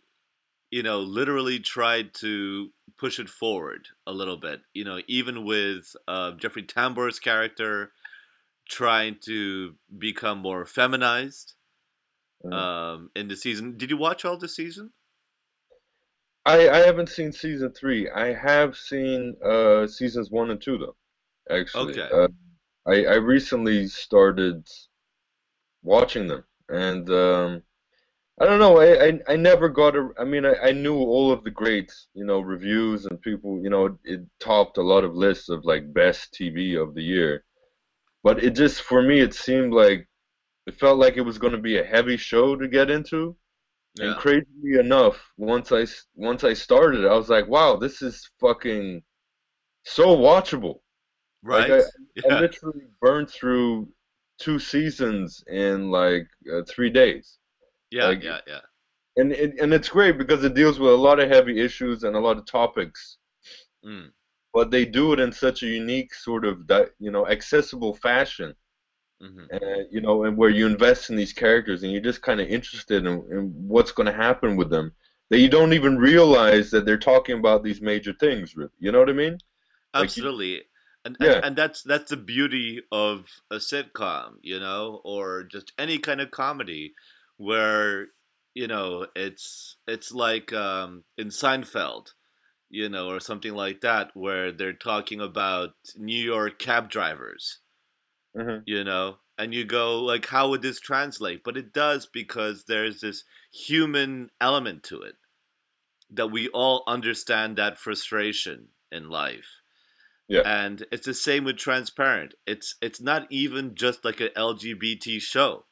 you know, literally tried to push it forward a little bit. You know, even with uh, Jeffrey Tambor's character trying to become more feminized Mhm. um, in the season. Did you watch all the season? I, I haven't seen season three. I have seen uh, seasons one and two though. Actually, Okay. uh, I I recently started watching them, and um, I don't know. I, I, I never got a. I mean, I, I knew all of the great you know reviews and people. You know, it topped a lot of lists of like best TV of the year, but it just for me it seemed like it felt like it was going to be a heavy show to get into. And crazily enough, once I once I started, I was like, "Wow, this is fucking so watchable." right. Like, I yeah. literally burned through two seasons in like uh, three days, yeah, like- yeah, yeah. and it, and it's great because it deals with a lot of heavy issues and a lot of topics, Mm. but they do it in such a unique sort of you know accessible fashion, hmm and you know, and where you invest in these characters and you're just kind of interested in, in what's going to happen with them. That you don't even realize that they're talking about these major things. really. You know what I mean? Like you- Absolutely. And, Yeah. and and that's that's the beauty of a sitcom, you know, or just any kind of comedy where you know it's it's like um, in Seinfeld you know, or something like that, where they're talking about New York cab drivers, Mhm. you know, and you go like, how would this translate? But it does because there's this human element to it that we all understand that frustration in life. Yeah. And it's the same with Transparent. It's it's not even just like an LGBT show.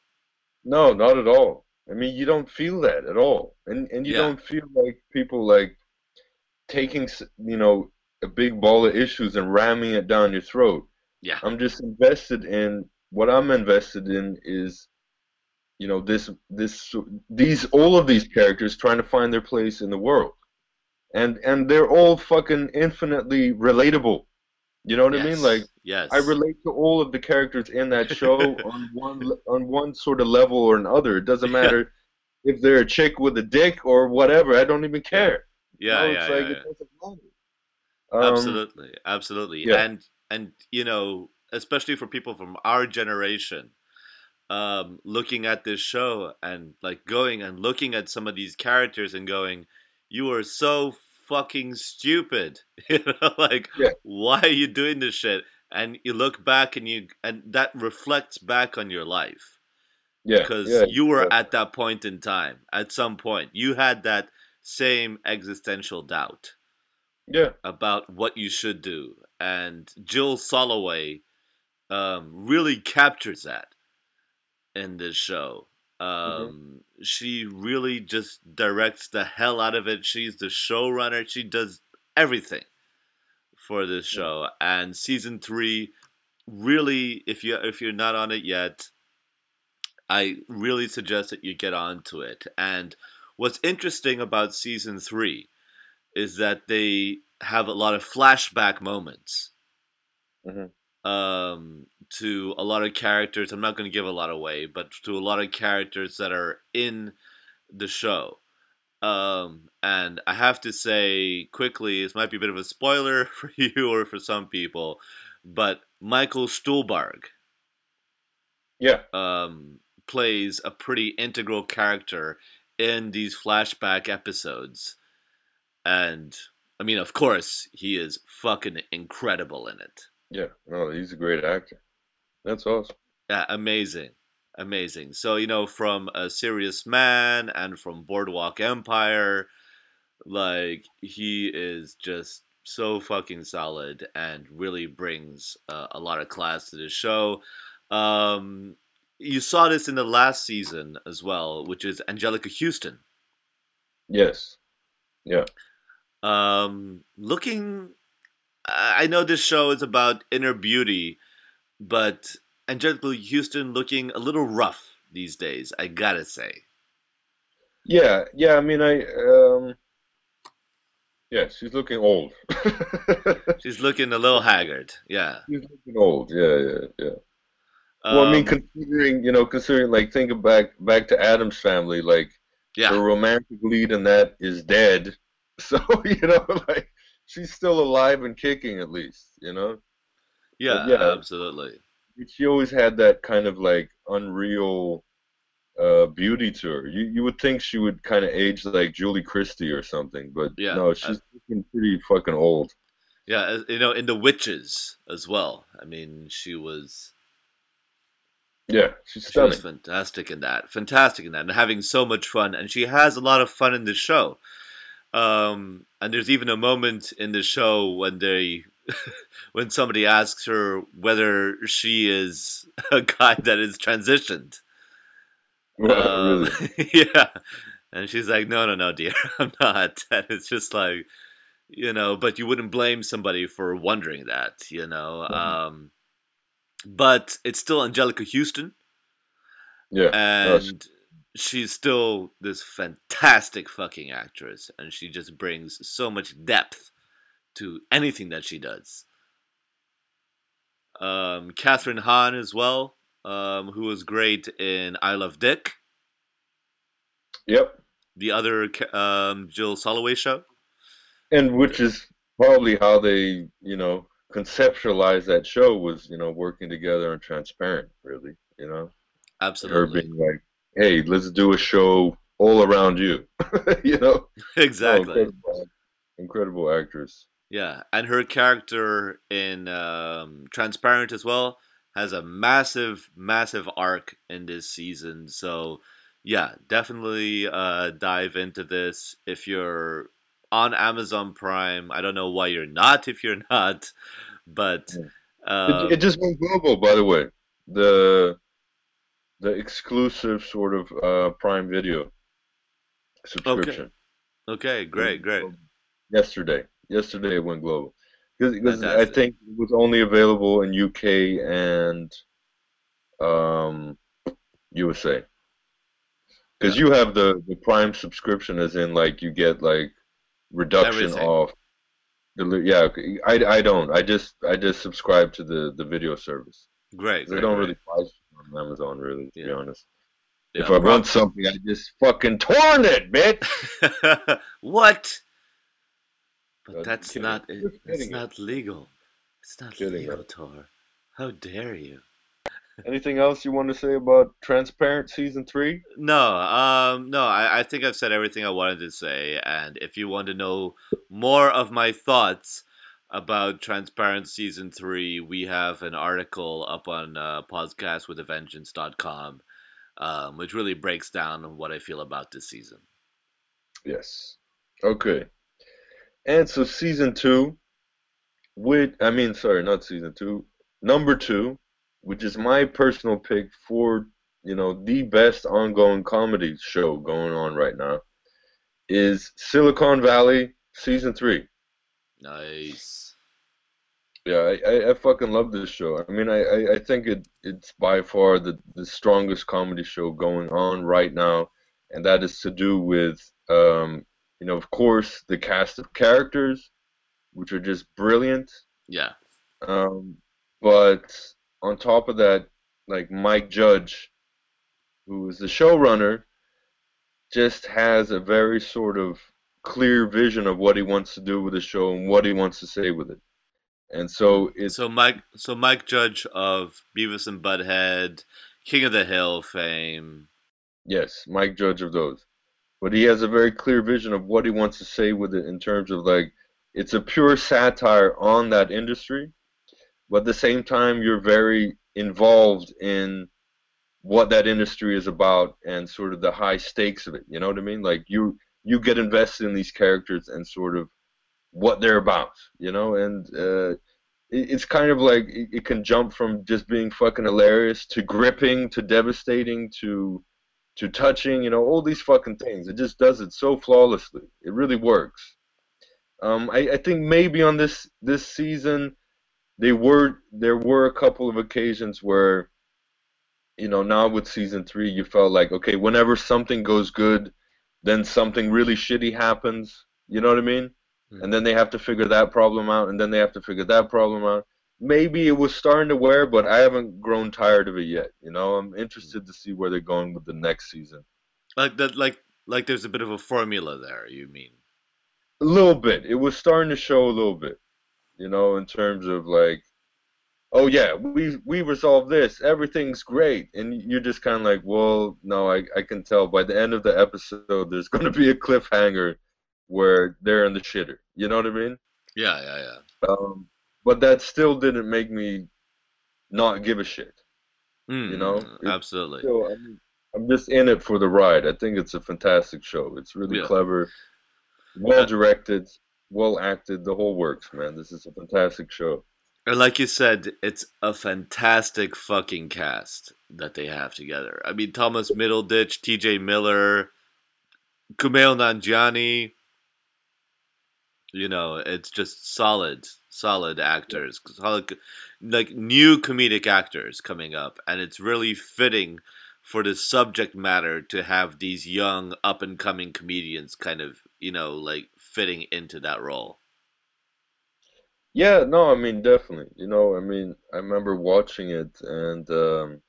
No, not at all. I mean, you don't feel that at all, and and you Yeah. don't feel like people like taking you know a big ball of issues and ramming it down your throat. Yeah. I'm just invested in what I'm invested in is you know this this these all of these characters trying to find their place in the world, and and they're all fucking infinitely relatable. You know what I mean? Like yes. I relate to all of the characters in that show on one on one sort of level or another. It doesn't Yeah. matter if they're a chick with a dick or whatever. I don't even care. Yeah, You know, yeah, it's yeah, like yeah. it doesn't matter. Um, absolutely absolutely yeah. and and you know especially for people from our generation um looking at this show and like going and looking at some of these characters and going you are so fucking stupid you know like Yeah. why are you doing this shit and you look back and you and that reflects back on your life Yeah, because yeah, you were yeah. at that point in time at some point you had that same existential doubt yeah, about what you should do. And Jill Soloway um, really captures that in this show. Um, She really just directs the hell out of it. She's the showrunner. She does everything for this show. And season three, really, if you if you're not on it yet, I really suggest that you get onto it. And what's interesting about season three is that they have a lot of flashback moments Mhm. um, to a lot of characters. I'm not going to give a lot away, but to a lot of characters that are in the show. Um, and I have to say quickly, this might be a bit of a spoiler for you or for some people, but Michael Stuhlbarg yeah, um, plays a pretty integral character in these flashback episodes. And I mean, of course, he is fucking incredible in it. yeah. No, he's a great actor. That's awesome. Yeah, amazing. Amazing. So, you know, from A Serious Man and from Boardwalk Empire, like, he is just so fucking solid and really brings uh, a lot of class to the show. Um, you saw this in the last season as well, which is Anjelica Huston. Yes. Yeah. Um, looking, I I know this show is about inner beauty, but Anjelica Huston looking a little rough these days. I gotta say. Yeah, yeah. I mean, I um. Yeah, she's looking old. She's looking a little haggard. Yeah. She's looking old. Yeah, yeah, yeah. Well, I mean, Um, considering you know, considering like think of back back to Addams Family, like the romantic lead in that is dead. So you know, like she's still alive and kicking at least. You know, yeah, yeah. absolutely. she always had that kind of like unreal uh, beauty to her. You you would think she would kind of age like Julie Christie or something, but Yeah, no, she's looking pretty fucking old. Yeah, you know, in the Witches as well. I mean, she was Yeah, she's she was fantastic in that. Fantastic in that, and having so much fun. And she has a lot of fun in the show. Um, and there's even a moment in the show when they, when somebody asks her whether she is a guy that is transitioned. Um, really. yeah. And she's like, no, no, no, dear, I'm not. And it's just like, you know, but you wouldn't blame somebody for wondering that, you know. Mhm. Um, but it's still Anjelica Huston, Yeah. and she's still this fantastic fucking actress, and she just brings so much depth to anything that she does. Um, Kathryn Hahn as well, um, who was great in I Love Dick Yep. the other um, Jill Soloway show. And which is probably how they, you know, conceptualized that show was, you know, working together and transparent, really, you know. Absolutely. Her being like, hey, let's do a show all around you, you know. exactly. Oh, incredible actress. Yeah, and her character in um, Transparent as well has a massive, massive arc in this season. So, yeah, definitely uh, dive into this if you're on Amazon Prime. I don't know why you're not if you're not, but uh, it, it, just went global, by the way. The the exclusive sort of uh, Prime Video subscription. Okay, okay great, great. Yesterday, yesterday it went global because I think it was only available in UK and um, USA. Because yeah. you have the, the Prime subscription, as in like you get like reduction Everything. off. The, yeah, I, I don't. I just I just subscribe to the the video service. Great. I don't really buy on Amazon, really, to yeah. be honest. Yeah, if I want something, I just fucking torn it, bitch. what? But that's not it, it's not legal. It's not kidding, legal, Tor. How dare you? Anything else you want to say about Transparent season three? No, um, no. I, I think I've said everything I wanted to say. And if you want to know more of my thoughts about Transparent season three, we have an article up on uh, podcastwithavengeance.com, um, which really breaks down what I feel about this season. Yes. Okay. And so season two, with I mean, sorry, not season two, number two, which is my personal pick for you know the best ongoing comedy show going on right now, is Silicon Valley season three. Nice. Yeah, I, I, I fucking love this show. I mean, I, I, I think it it's by far the, the strongest comedy show going on right now, and that is to do with um, you know, of course, the cast of characters, which are just brilliant. Yeah. Um, but on top of that, like Mike Judge, who is the showrunner, just has a very sort of clear vision of what he wants to do with the show and what he wants to say with it. And so it's so Mike so Mike Judge of Beavis and Butthead, King of the Hill fame. Yes, Mike Judge of those but he has a very clear vision of what he wants to say with it in terms of like it's a pure satire on that industry but at the same time you're very involved in what that industry is about and sort of the high stakes of it you know what i mean? Like you you get invested in these characters and sort of what they're about you know? And uh, it, it's kind of like it, it can jump from just being fucking hilarious to gripping to devastating to to touching, you know, all these fucking things. It just does it so flawlessly. It really works. Um, I, I think maybe on this this season, they were there were a couple of occasions where, you know, now with season three, you felt like okay, whenever something goes good, then something really shitty happens. You know what I mean? Mm-hmm. And then they have to figure that problem out, and then they have to figure that problem out maybe it was starting to wear, but I haven't grown tired of it yet. You know, I'm interested to see where they're going with the next season. Like that, like like there's a bit of a formula there. You mean? A little bit. It was starting to show a little bit. You know, in terms of like, oh yeah, we we resolved this. Everything's great, and you're just kind of like, well, no, I I can tell by the end of the episode, there's going to be a cliffhanger where they're in the shitter. You know what I mean? Yeah, yeah, yeah. Um, but that still didn't make me not give a shit. Mm, you know, it, absolutely. Still, I'm, I'm, just in it for the ride. I think it's a fantastic show. It's really yeah. clever, well directed, well acted. The whole works, man. This is a fantastic show. And like you said, it's a fantastic fucking cast that they have together. I mean, Thomas Middleditch, T.J. Miller, Kumail Nanjiani. You know, it's just solid solid actors, solid, like new comedic actors coming up, and it's really fitting for the subject matter to have these young up and coming comedians kind of you know like fitting into that role. Yeah, no, I mean definitely. You know, I mean, I remember watching it, and um,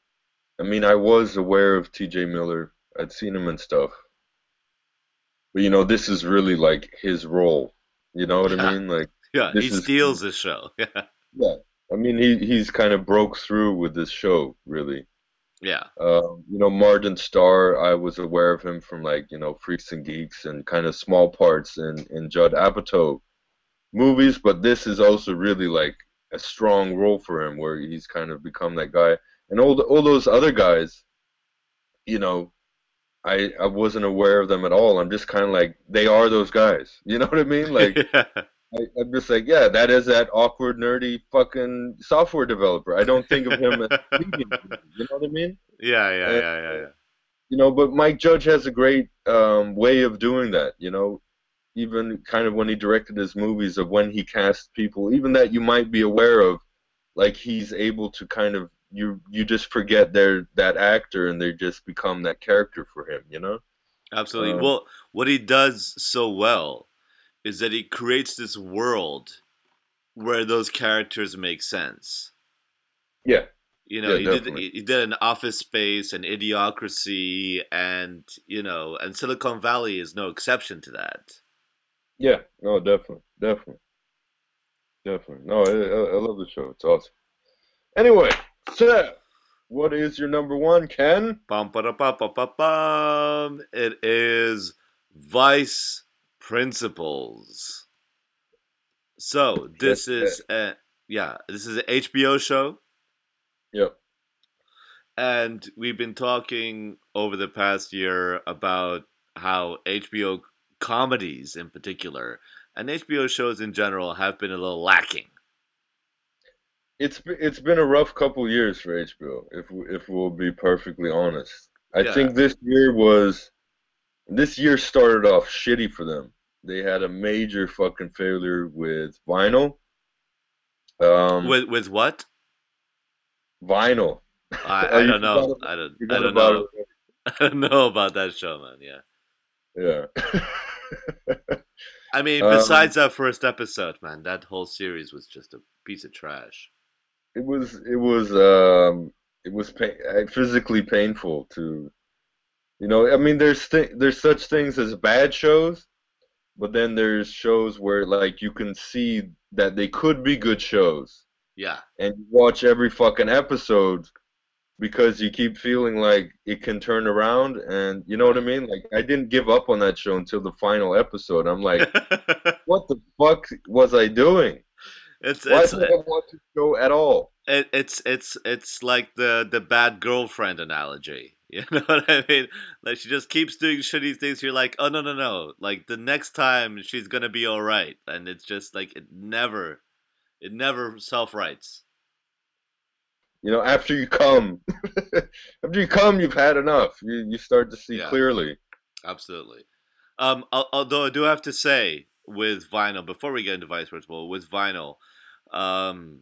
I mean, I was aware of T.J. Miller. I'd seen him and stuff, but you know, this is really like his role. You know what yeah. I mean? Like yeah, he steals this show. Yeah. Yeah. I mean, he he's kind of broke through with this show, really. Yeah. Um, you know, Martin Starr, I was aware of him from like, you know, Freaks and Geeks and kind of small parts in, in Judd Apatow movies, but this is also really like a strong role for him where he's kind of become that guy. And all the, all those other guys, you know, I I wasn't aware of them at all. I'm just kind of like they are those guys. You know what I mean? Like yeah. I, I'm just like, yeah, that is that awkward, nerdy, fucking software developer. I don't think of him as. You know what I mean? yeah, yeah, Uh, yeah, yeah, yeah. You know, but Mike Judge has a great um, way of doing that. You know, even kind of when he directed his movies of when he cast people, even that you might be aware of, like he's able to kind of you you just forget they're that actor and they just become that character for him. You know? Absolutely. Um, well, what he does so well is that he creates this world where those characters make sense. Yeah. You know, Yeah, he did he did an Office Space and Idiocracy, and you know, and Silicon Valley is no exception to that. Yeah. No, definitely, definitely, definitely. No, I, I love the show. It's awesome. Anyway, so what is your number one, Ken? Bum, ba, da, ba, ba, ba, bum. It is Vice Principals. So this is a yeah, this is an HBO show. Yep. And we've been talking over the past year about how HBO comedies in particular and HBO shows in general have been a little lacking. It's it's been a rough couple years for HBO. If we, if we'll be perfectly honest, I Yeah. think this year was this year started off shitty for them. They had a major fucking failure with Vinyl. Um, With with what? Vinyl. I, I don't know. I don't I don't know. I don't know about that show, man. Yeah. Yeah. I mean, Um, besides that first episode, man, that whole series was just a piece of trash. It was it was um it was pain, uh, physically painful to you know i mean there's th- there's such things as bad shows but then there's shows where like you can see that they could be good shows. Yeah. and you watch every fucking episode because you keep feeling like it can turn around and you know what i mean? Like i didn't give up on that show until the final episode. I'm like what the fuck was i doing it's why it's did i watch this show at all it, it's it's it's like the the bad girlfriend analogy. You know what I mean? Like she just keeps doing shitty things. You're like, oh no no no! Like the next time she's gonna be all right, and it's just like it never, it never self rights. You know, after you come, after you come, you've had enough. You you start to see Yeah. clearly. Absolutely. Um, although I do have to say with vinyl, before we get into vice principal, with vinyl, um,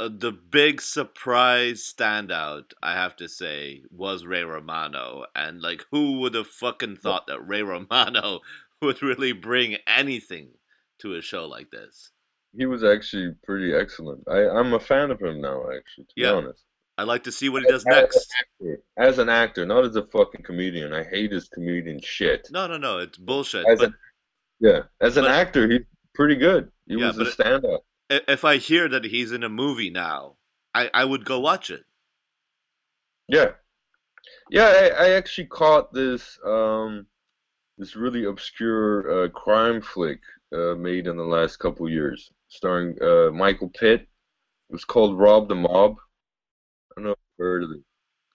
uh, the big surprise standout, I have to say, was Ray Romano. And like, who would have fucking thought that Ray Romano would really bring anything to a show like this? He was actually pretty excellent. I I'm a fan of him now. Actually, to Yeah. be honest, I'd like to see what he does As an next. actor- As an actor, not as a fucking comedian. I hate his comedian shit. No, no, no, it's bullshit. As But an yeah, as an but- actor, he's pretty good. He Yeah, was a but it- standout. if I hear that he's in a movie now, I, I would go watch it. Yeah, yeah. I, I actually caught this um this really obscure uh, crime flick uh, made in the last couple years, starring uh, Michael Pitt. It was called Rob the Mob. I don't know if you've heard of it.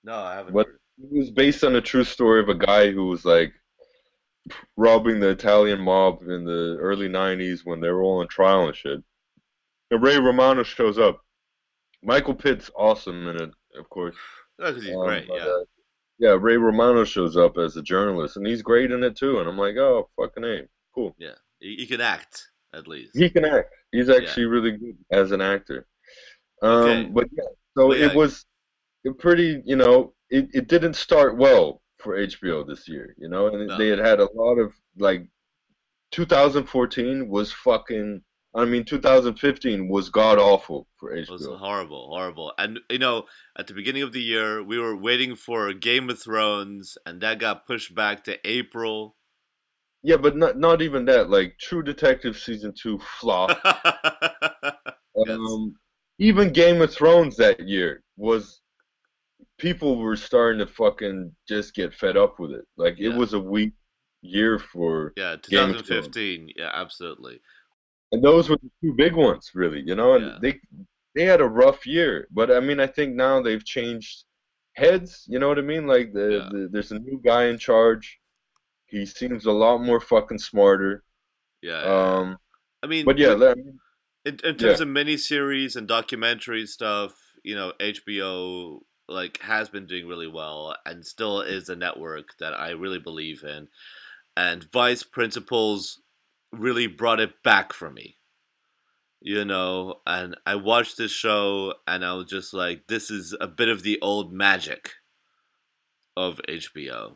No, I haven't. What- heard. It was based on a true story of a guy who was like robbing the Italian mob in the early '90s when they were all on trial and shit. And Ray Romano shows up. Michael Pitt's awesome in it, of course. He's Um, great. Yeah. uh, yeah, Ray Romano shows up as a journalist, and he's great in it too. And I'm like, oh, fucking a, cool. Yeah, he, he can act at least. He can act. He's actually really good as an actor. Um, Okay. But yeah, so Well, yeah. it was pretty, you know, it, it didn't start well for HBO this year, you know, and No. they had had a lot of like 2014 was fucking. I mean, 2015 was god awful for It was horrible, horrible. And you know, at the beginning of the year, we were waiting for Game of Thrones, and that got pushed back to April. Yeah, but not not even that. Like True Detective season two flopped. Yes. Um, even Game of Thrones that year was people were starting to fucking just get fed up with it. Like it Yeah. was a weak year for Yeah, Game of 2015. Yeah, absolutely. and those were the two big ones really, you know, and Yeah. they they had a rough year. But I mean I think now they've changed heads, you know what I mean? Like the, Yeah. the there's a new guy in charge. He seems a lot more fucking smarter. Yeah. yeah. Um I mean, but yeah, in, in terms of miniseries and documentary stuff, you know, HBO like has been doing really well and still is a network that I really believe in. And Vice Principals really brought it back for me. You know, and I watched this show and I was just like, this is a bit of the old magic of HBO.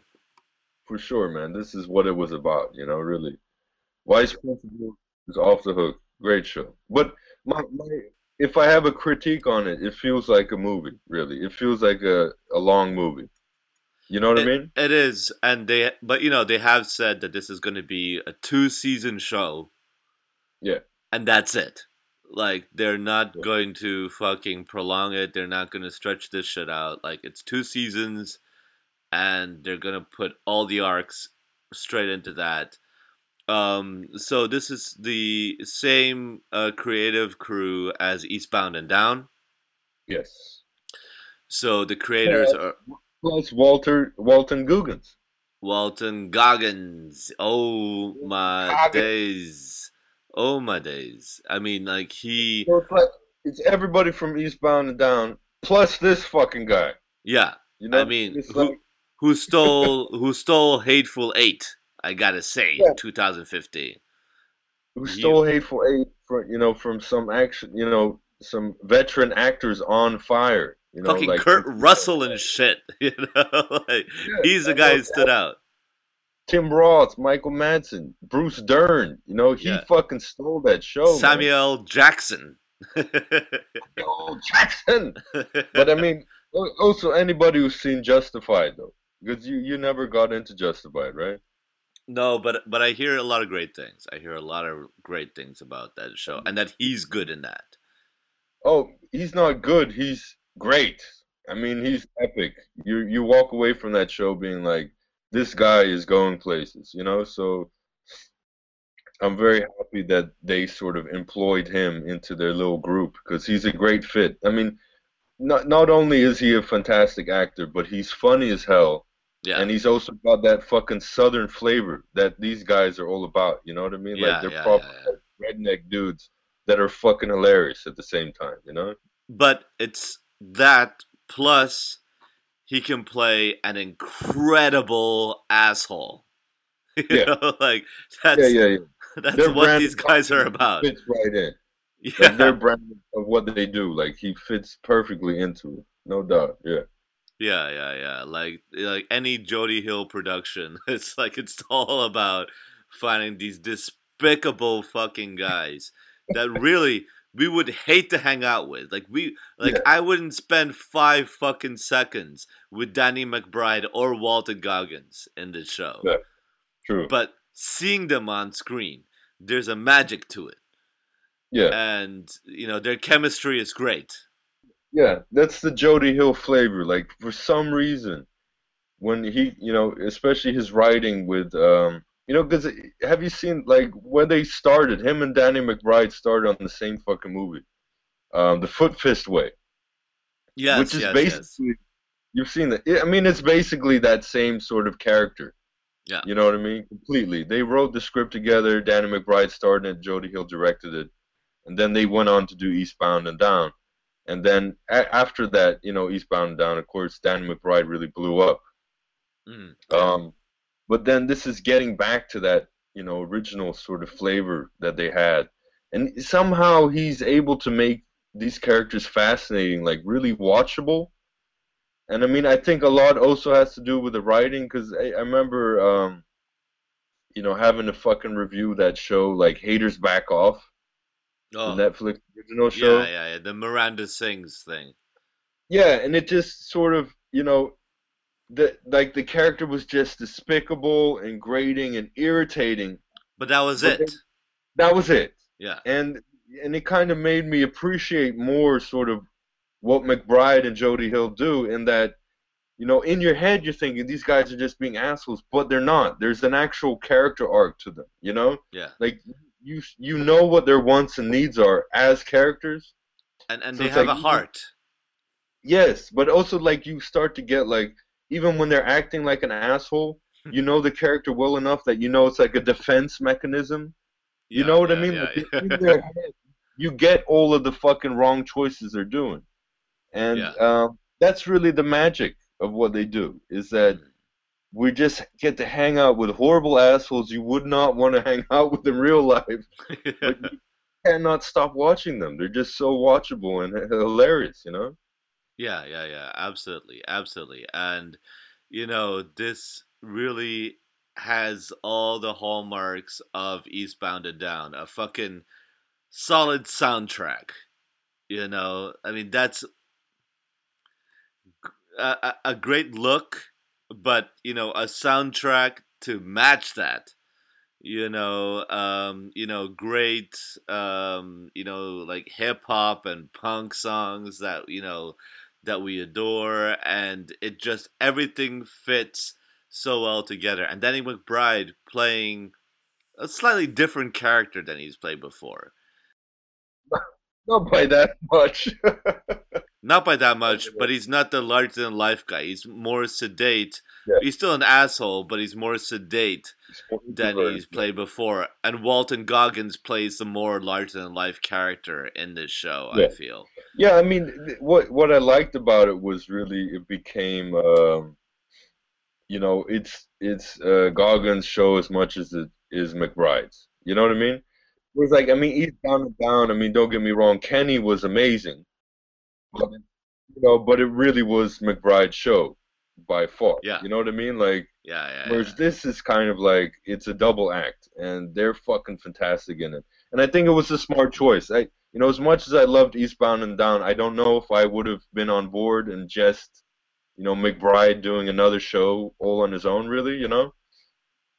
for sure, man. This is what it was about, you know, really. Vice Principal is off the hook. Great show. But my, my if I have a critique on it, it feels like a movie, really. It feels like a, a long movie. You know what I mean? It is, and they, but you know, they have said that this is going to be a two-season show. Yeah. and that's it. Like they're not Yeah. going to fucking prolong it. They're not going to stretch this shit out. Like it's two seasons, and they're gonna put all the arcs straight into that. Um, so this is the same uh, creative crew as Eastbound and Down. Yes. So the creators Yeah. are Plus Walter Walton Goggins. Walton Goggins. Oh my Goggins. days. Oh my days. I mean, like he, So it's like it's everybody from Eastbound and Down plus this fucking guy. yeah. You know, I mean, who, like who stole who stole Hateful Eight? I gotta say, Yeah. 2015. who You- stole Hateful Eight from you know from some action you know some veteran actors on fire. You know, Fucking like Kurt Russell and shit. You know, like Yeah, he's the guy who stood out. Tim Roth, Michael Madsen, Bruce Dern. You know, he Yeah. fucking stole that show. man. Samuel Jackson. Oh, Jackson. But I mean, also anybody who's seen Justified though, because you you never got into Justified, right? No, but but I hear a lot of great things. I hear a lot of great things about that show, and that he's good in that. Oh, he's not good. He's great. I mean, he's epic. You you walk away from that show being like, this guy is going places, you know. So I'm very happy that they sort of employed him into their little group because he's a great fit. I mean, not not only is he a fantastic actor, but he's funny as hell, Yeah, and he's also got that fucking southern flavor that these guys are all about. You know what I mean? Yeah, like they're yeah, proper yeah, redneck dudes that are fucking hilarious at the same time. You know? but it's that plus he can play an incredible asshole. You Yeah. know, like that's yeah, yeah, yeah. that's Their what these guys are about. Fits right in. Like their Yeah, brand of what they do, like he fits perfectly into it, no doubt. Yeah, yeah, yeah, yeah. Like like any Jody Hill production, it's like it's all about finding these despicable fucking guys that really we would hate to hang out with. Like we like Yeah. I wouldn't spend five fucking seconds with Danny McBride or Walter Goggins in this show. Yeah. true. But seeing them on screen, there's a magic to it. yeah, And you know, their chemistry is great. Yeah, that's the Jody Hill flavor. Like for some reason, when he, you know, especially his writing with, um, you know, because have you seen like when they started? Him and Danny McBride started on the same fucking movie, um, The Foot Fist Way. Yeah, yes, which is yes, basically yes. you've seen that. I mean, it's basically that same sort of character. Yeah. You know what I mean? Completely. They wrote the script together. Danny McBride starred it. Jody Hill directed it, and then they went on to do Eastbound and Down. And then a- after that, you know, Eastbound and Down, of course, Danny McBride really blew up. Mm. Um, but then this is getting back to that, you know, original sort of flavor that they had, and somehow he's able to make these characters fascinating, like really watchable. And I mean, I think a lot also has to do with the writing, because I, I remember, um, you know, having to fucking review that show, like Haters Back Off, Oh, the Netflix original show. yeah, yeah, yeah. The Miranda Sings thing. Yeah, and it just sort of, you know, the like the character was just despicable and grating and irritating. But that was But it. That was it. Yeah. And and it kind of made me appreciate more sort of what McBride and Jody Hill do in that you know, in your head you're thinking these guys are just being assholes, but they're not. There's an actual character arc to them, you know? Yeah. Like you you know what their wants and needs are as characters. And and So they have like a heart. Yes, but also like you start to get like even when they're acting like an asshole, you know the character well enough that you know it's like a defense mechanism. You know what I mean? yeah, Like, yeah. head, you get all of the fucking wrong choices they're doing, and Yeah. um, that's really the magic of what they do. Is that we just get to hang out with horrible assholes you would not want to hang out with in real life. But you cannot stop watching them. They're just so watchable and hilarious. You know? Yeah, yeah, yeah, absolutely, absolutely. And you know, this really has all the hallmarks of Eastbound and Down, a fucking solid soundtrack. You know, I mean, that's a, a, a great look, but you know, a soundtrack to match that. You know, um, you know, great, um, you know, like hip hop and punk songs that you know that we adore, and it just everything fits so well together. And Danny McBride playing a slightly different character than he's played before. Not by that much. Not by that much, but he's not the larger than life guy. He's more sedate. Yeah. He's still an asshole, but he's more sedate than he's played before. And Walton Goggins plays the more larger than life character in this show, I feel. Yeah, I mean, what what I liked about it was really it became, um, you know, it's it's uh, Goggins' show as much as it is McBride's. You know what I mean? It was like, I mean, he's down and down. I mean, don't get me wrong, Kenny was amazing, but you know, but it really was McBride's show by far. Yeah. You know what I mean? Like, Yeah, yeah. whereas yeah. this is kind of like it's a double act, and they're fucking fantastic in it. And I think it was a smart choice. I, you know, as much as I loved Eastbound and Down, I don't know if I would have been on board and just, you know, McBride doing another show all on his own. Really, you know,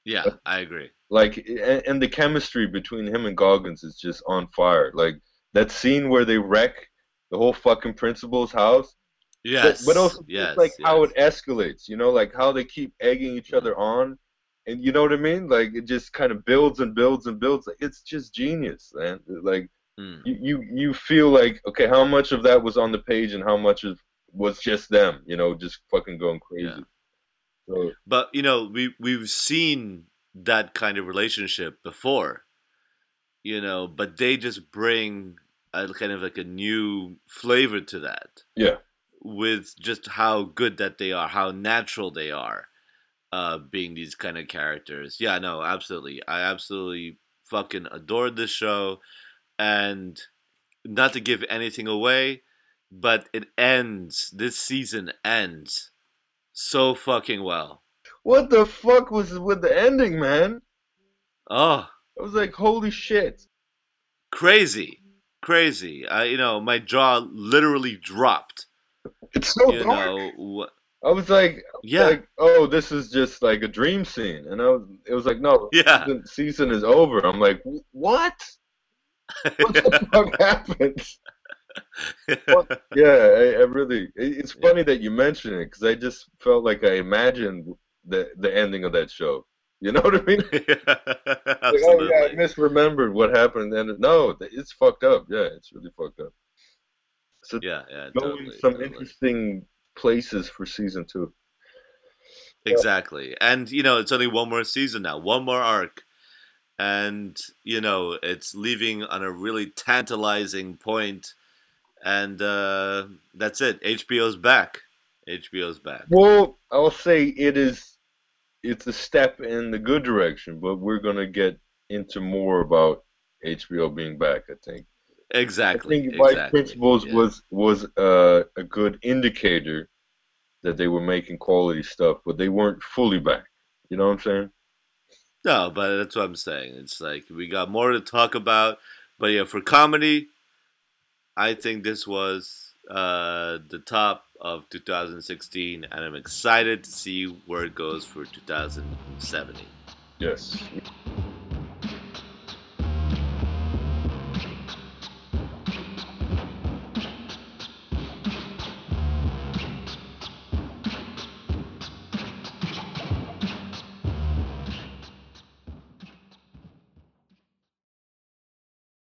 Yeah, I agree. Like, and, and the chemistry between him and Goggins is just on fire. Like that scene where they wreck the whole fucking principal's house. But- Yes. but, also yes, like how it escalates, you know, like how they keep egging each other on, and you know what I mean? Like it just kind of builds and builds and builds. Like, It's just genius, man. Like Mm. you, you you feel like okay, how much of that was on the page and how much of was just them, you know, just fucking going crazy. Yeah. So But you know, we we've seen that kind of relationship before. You know, but they just bring a kind of like a new flavor to that yeah, with just how good that they are, how natural they are, uh, being these kind of characters. Yeah, no, absolutely. I absolutely fucking adored this show, and not to give anything away, but it ends. This season ends so fucking well. What the fuck was with the ending, man? Oh, I was like, holy shit. crazy, crazy. I, you know, my jaw literally dropped. It's so You dark. know, I was like, yeah, like, oh, this is just like a dream scene, and I was, it was like, no, yeah. the season is over. I'm like, what? What the fuck happened? Yeah, I, I really. it- It's Yeah. funny that you mention it because I just felt like I imagined the the ending of that show. You know what I mean? Like, oh yeah, I misremembered what happened. And no, it's fucked up. Yeah, it's really fucked up. So yeah, yeah, going totally, some totally. interesting places for season two. Exactly. And you know, it's only one more season now, one more arc. And you know, it's leaving on a really tantalizing point and uh that's it. HBO's back. HBO's back. Well, I'll say it is. It's a step in the good direction, but we're gonna get into more about HBO being back. I think. Exactly. I think White exactly. Principals yeah. was was uh, a good indicator that they were making quality stuff, but they weren't fully back. You know what I'm saying? No, but that's what I'm saying. It's like we got more to talk about. But yeah, for comedy, I think this was uh, the top of 2016, and I'm excited to see where it goes for 2070. Yes.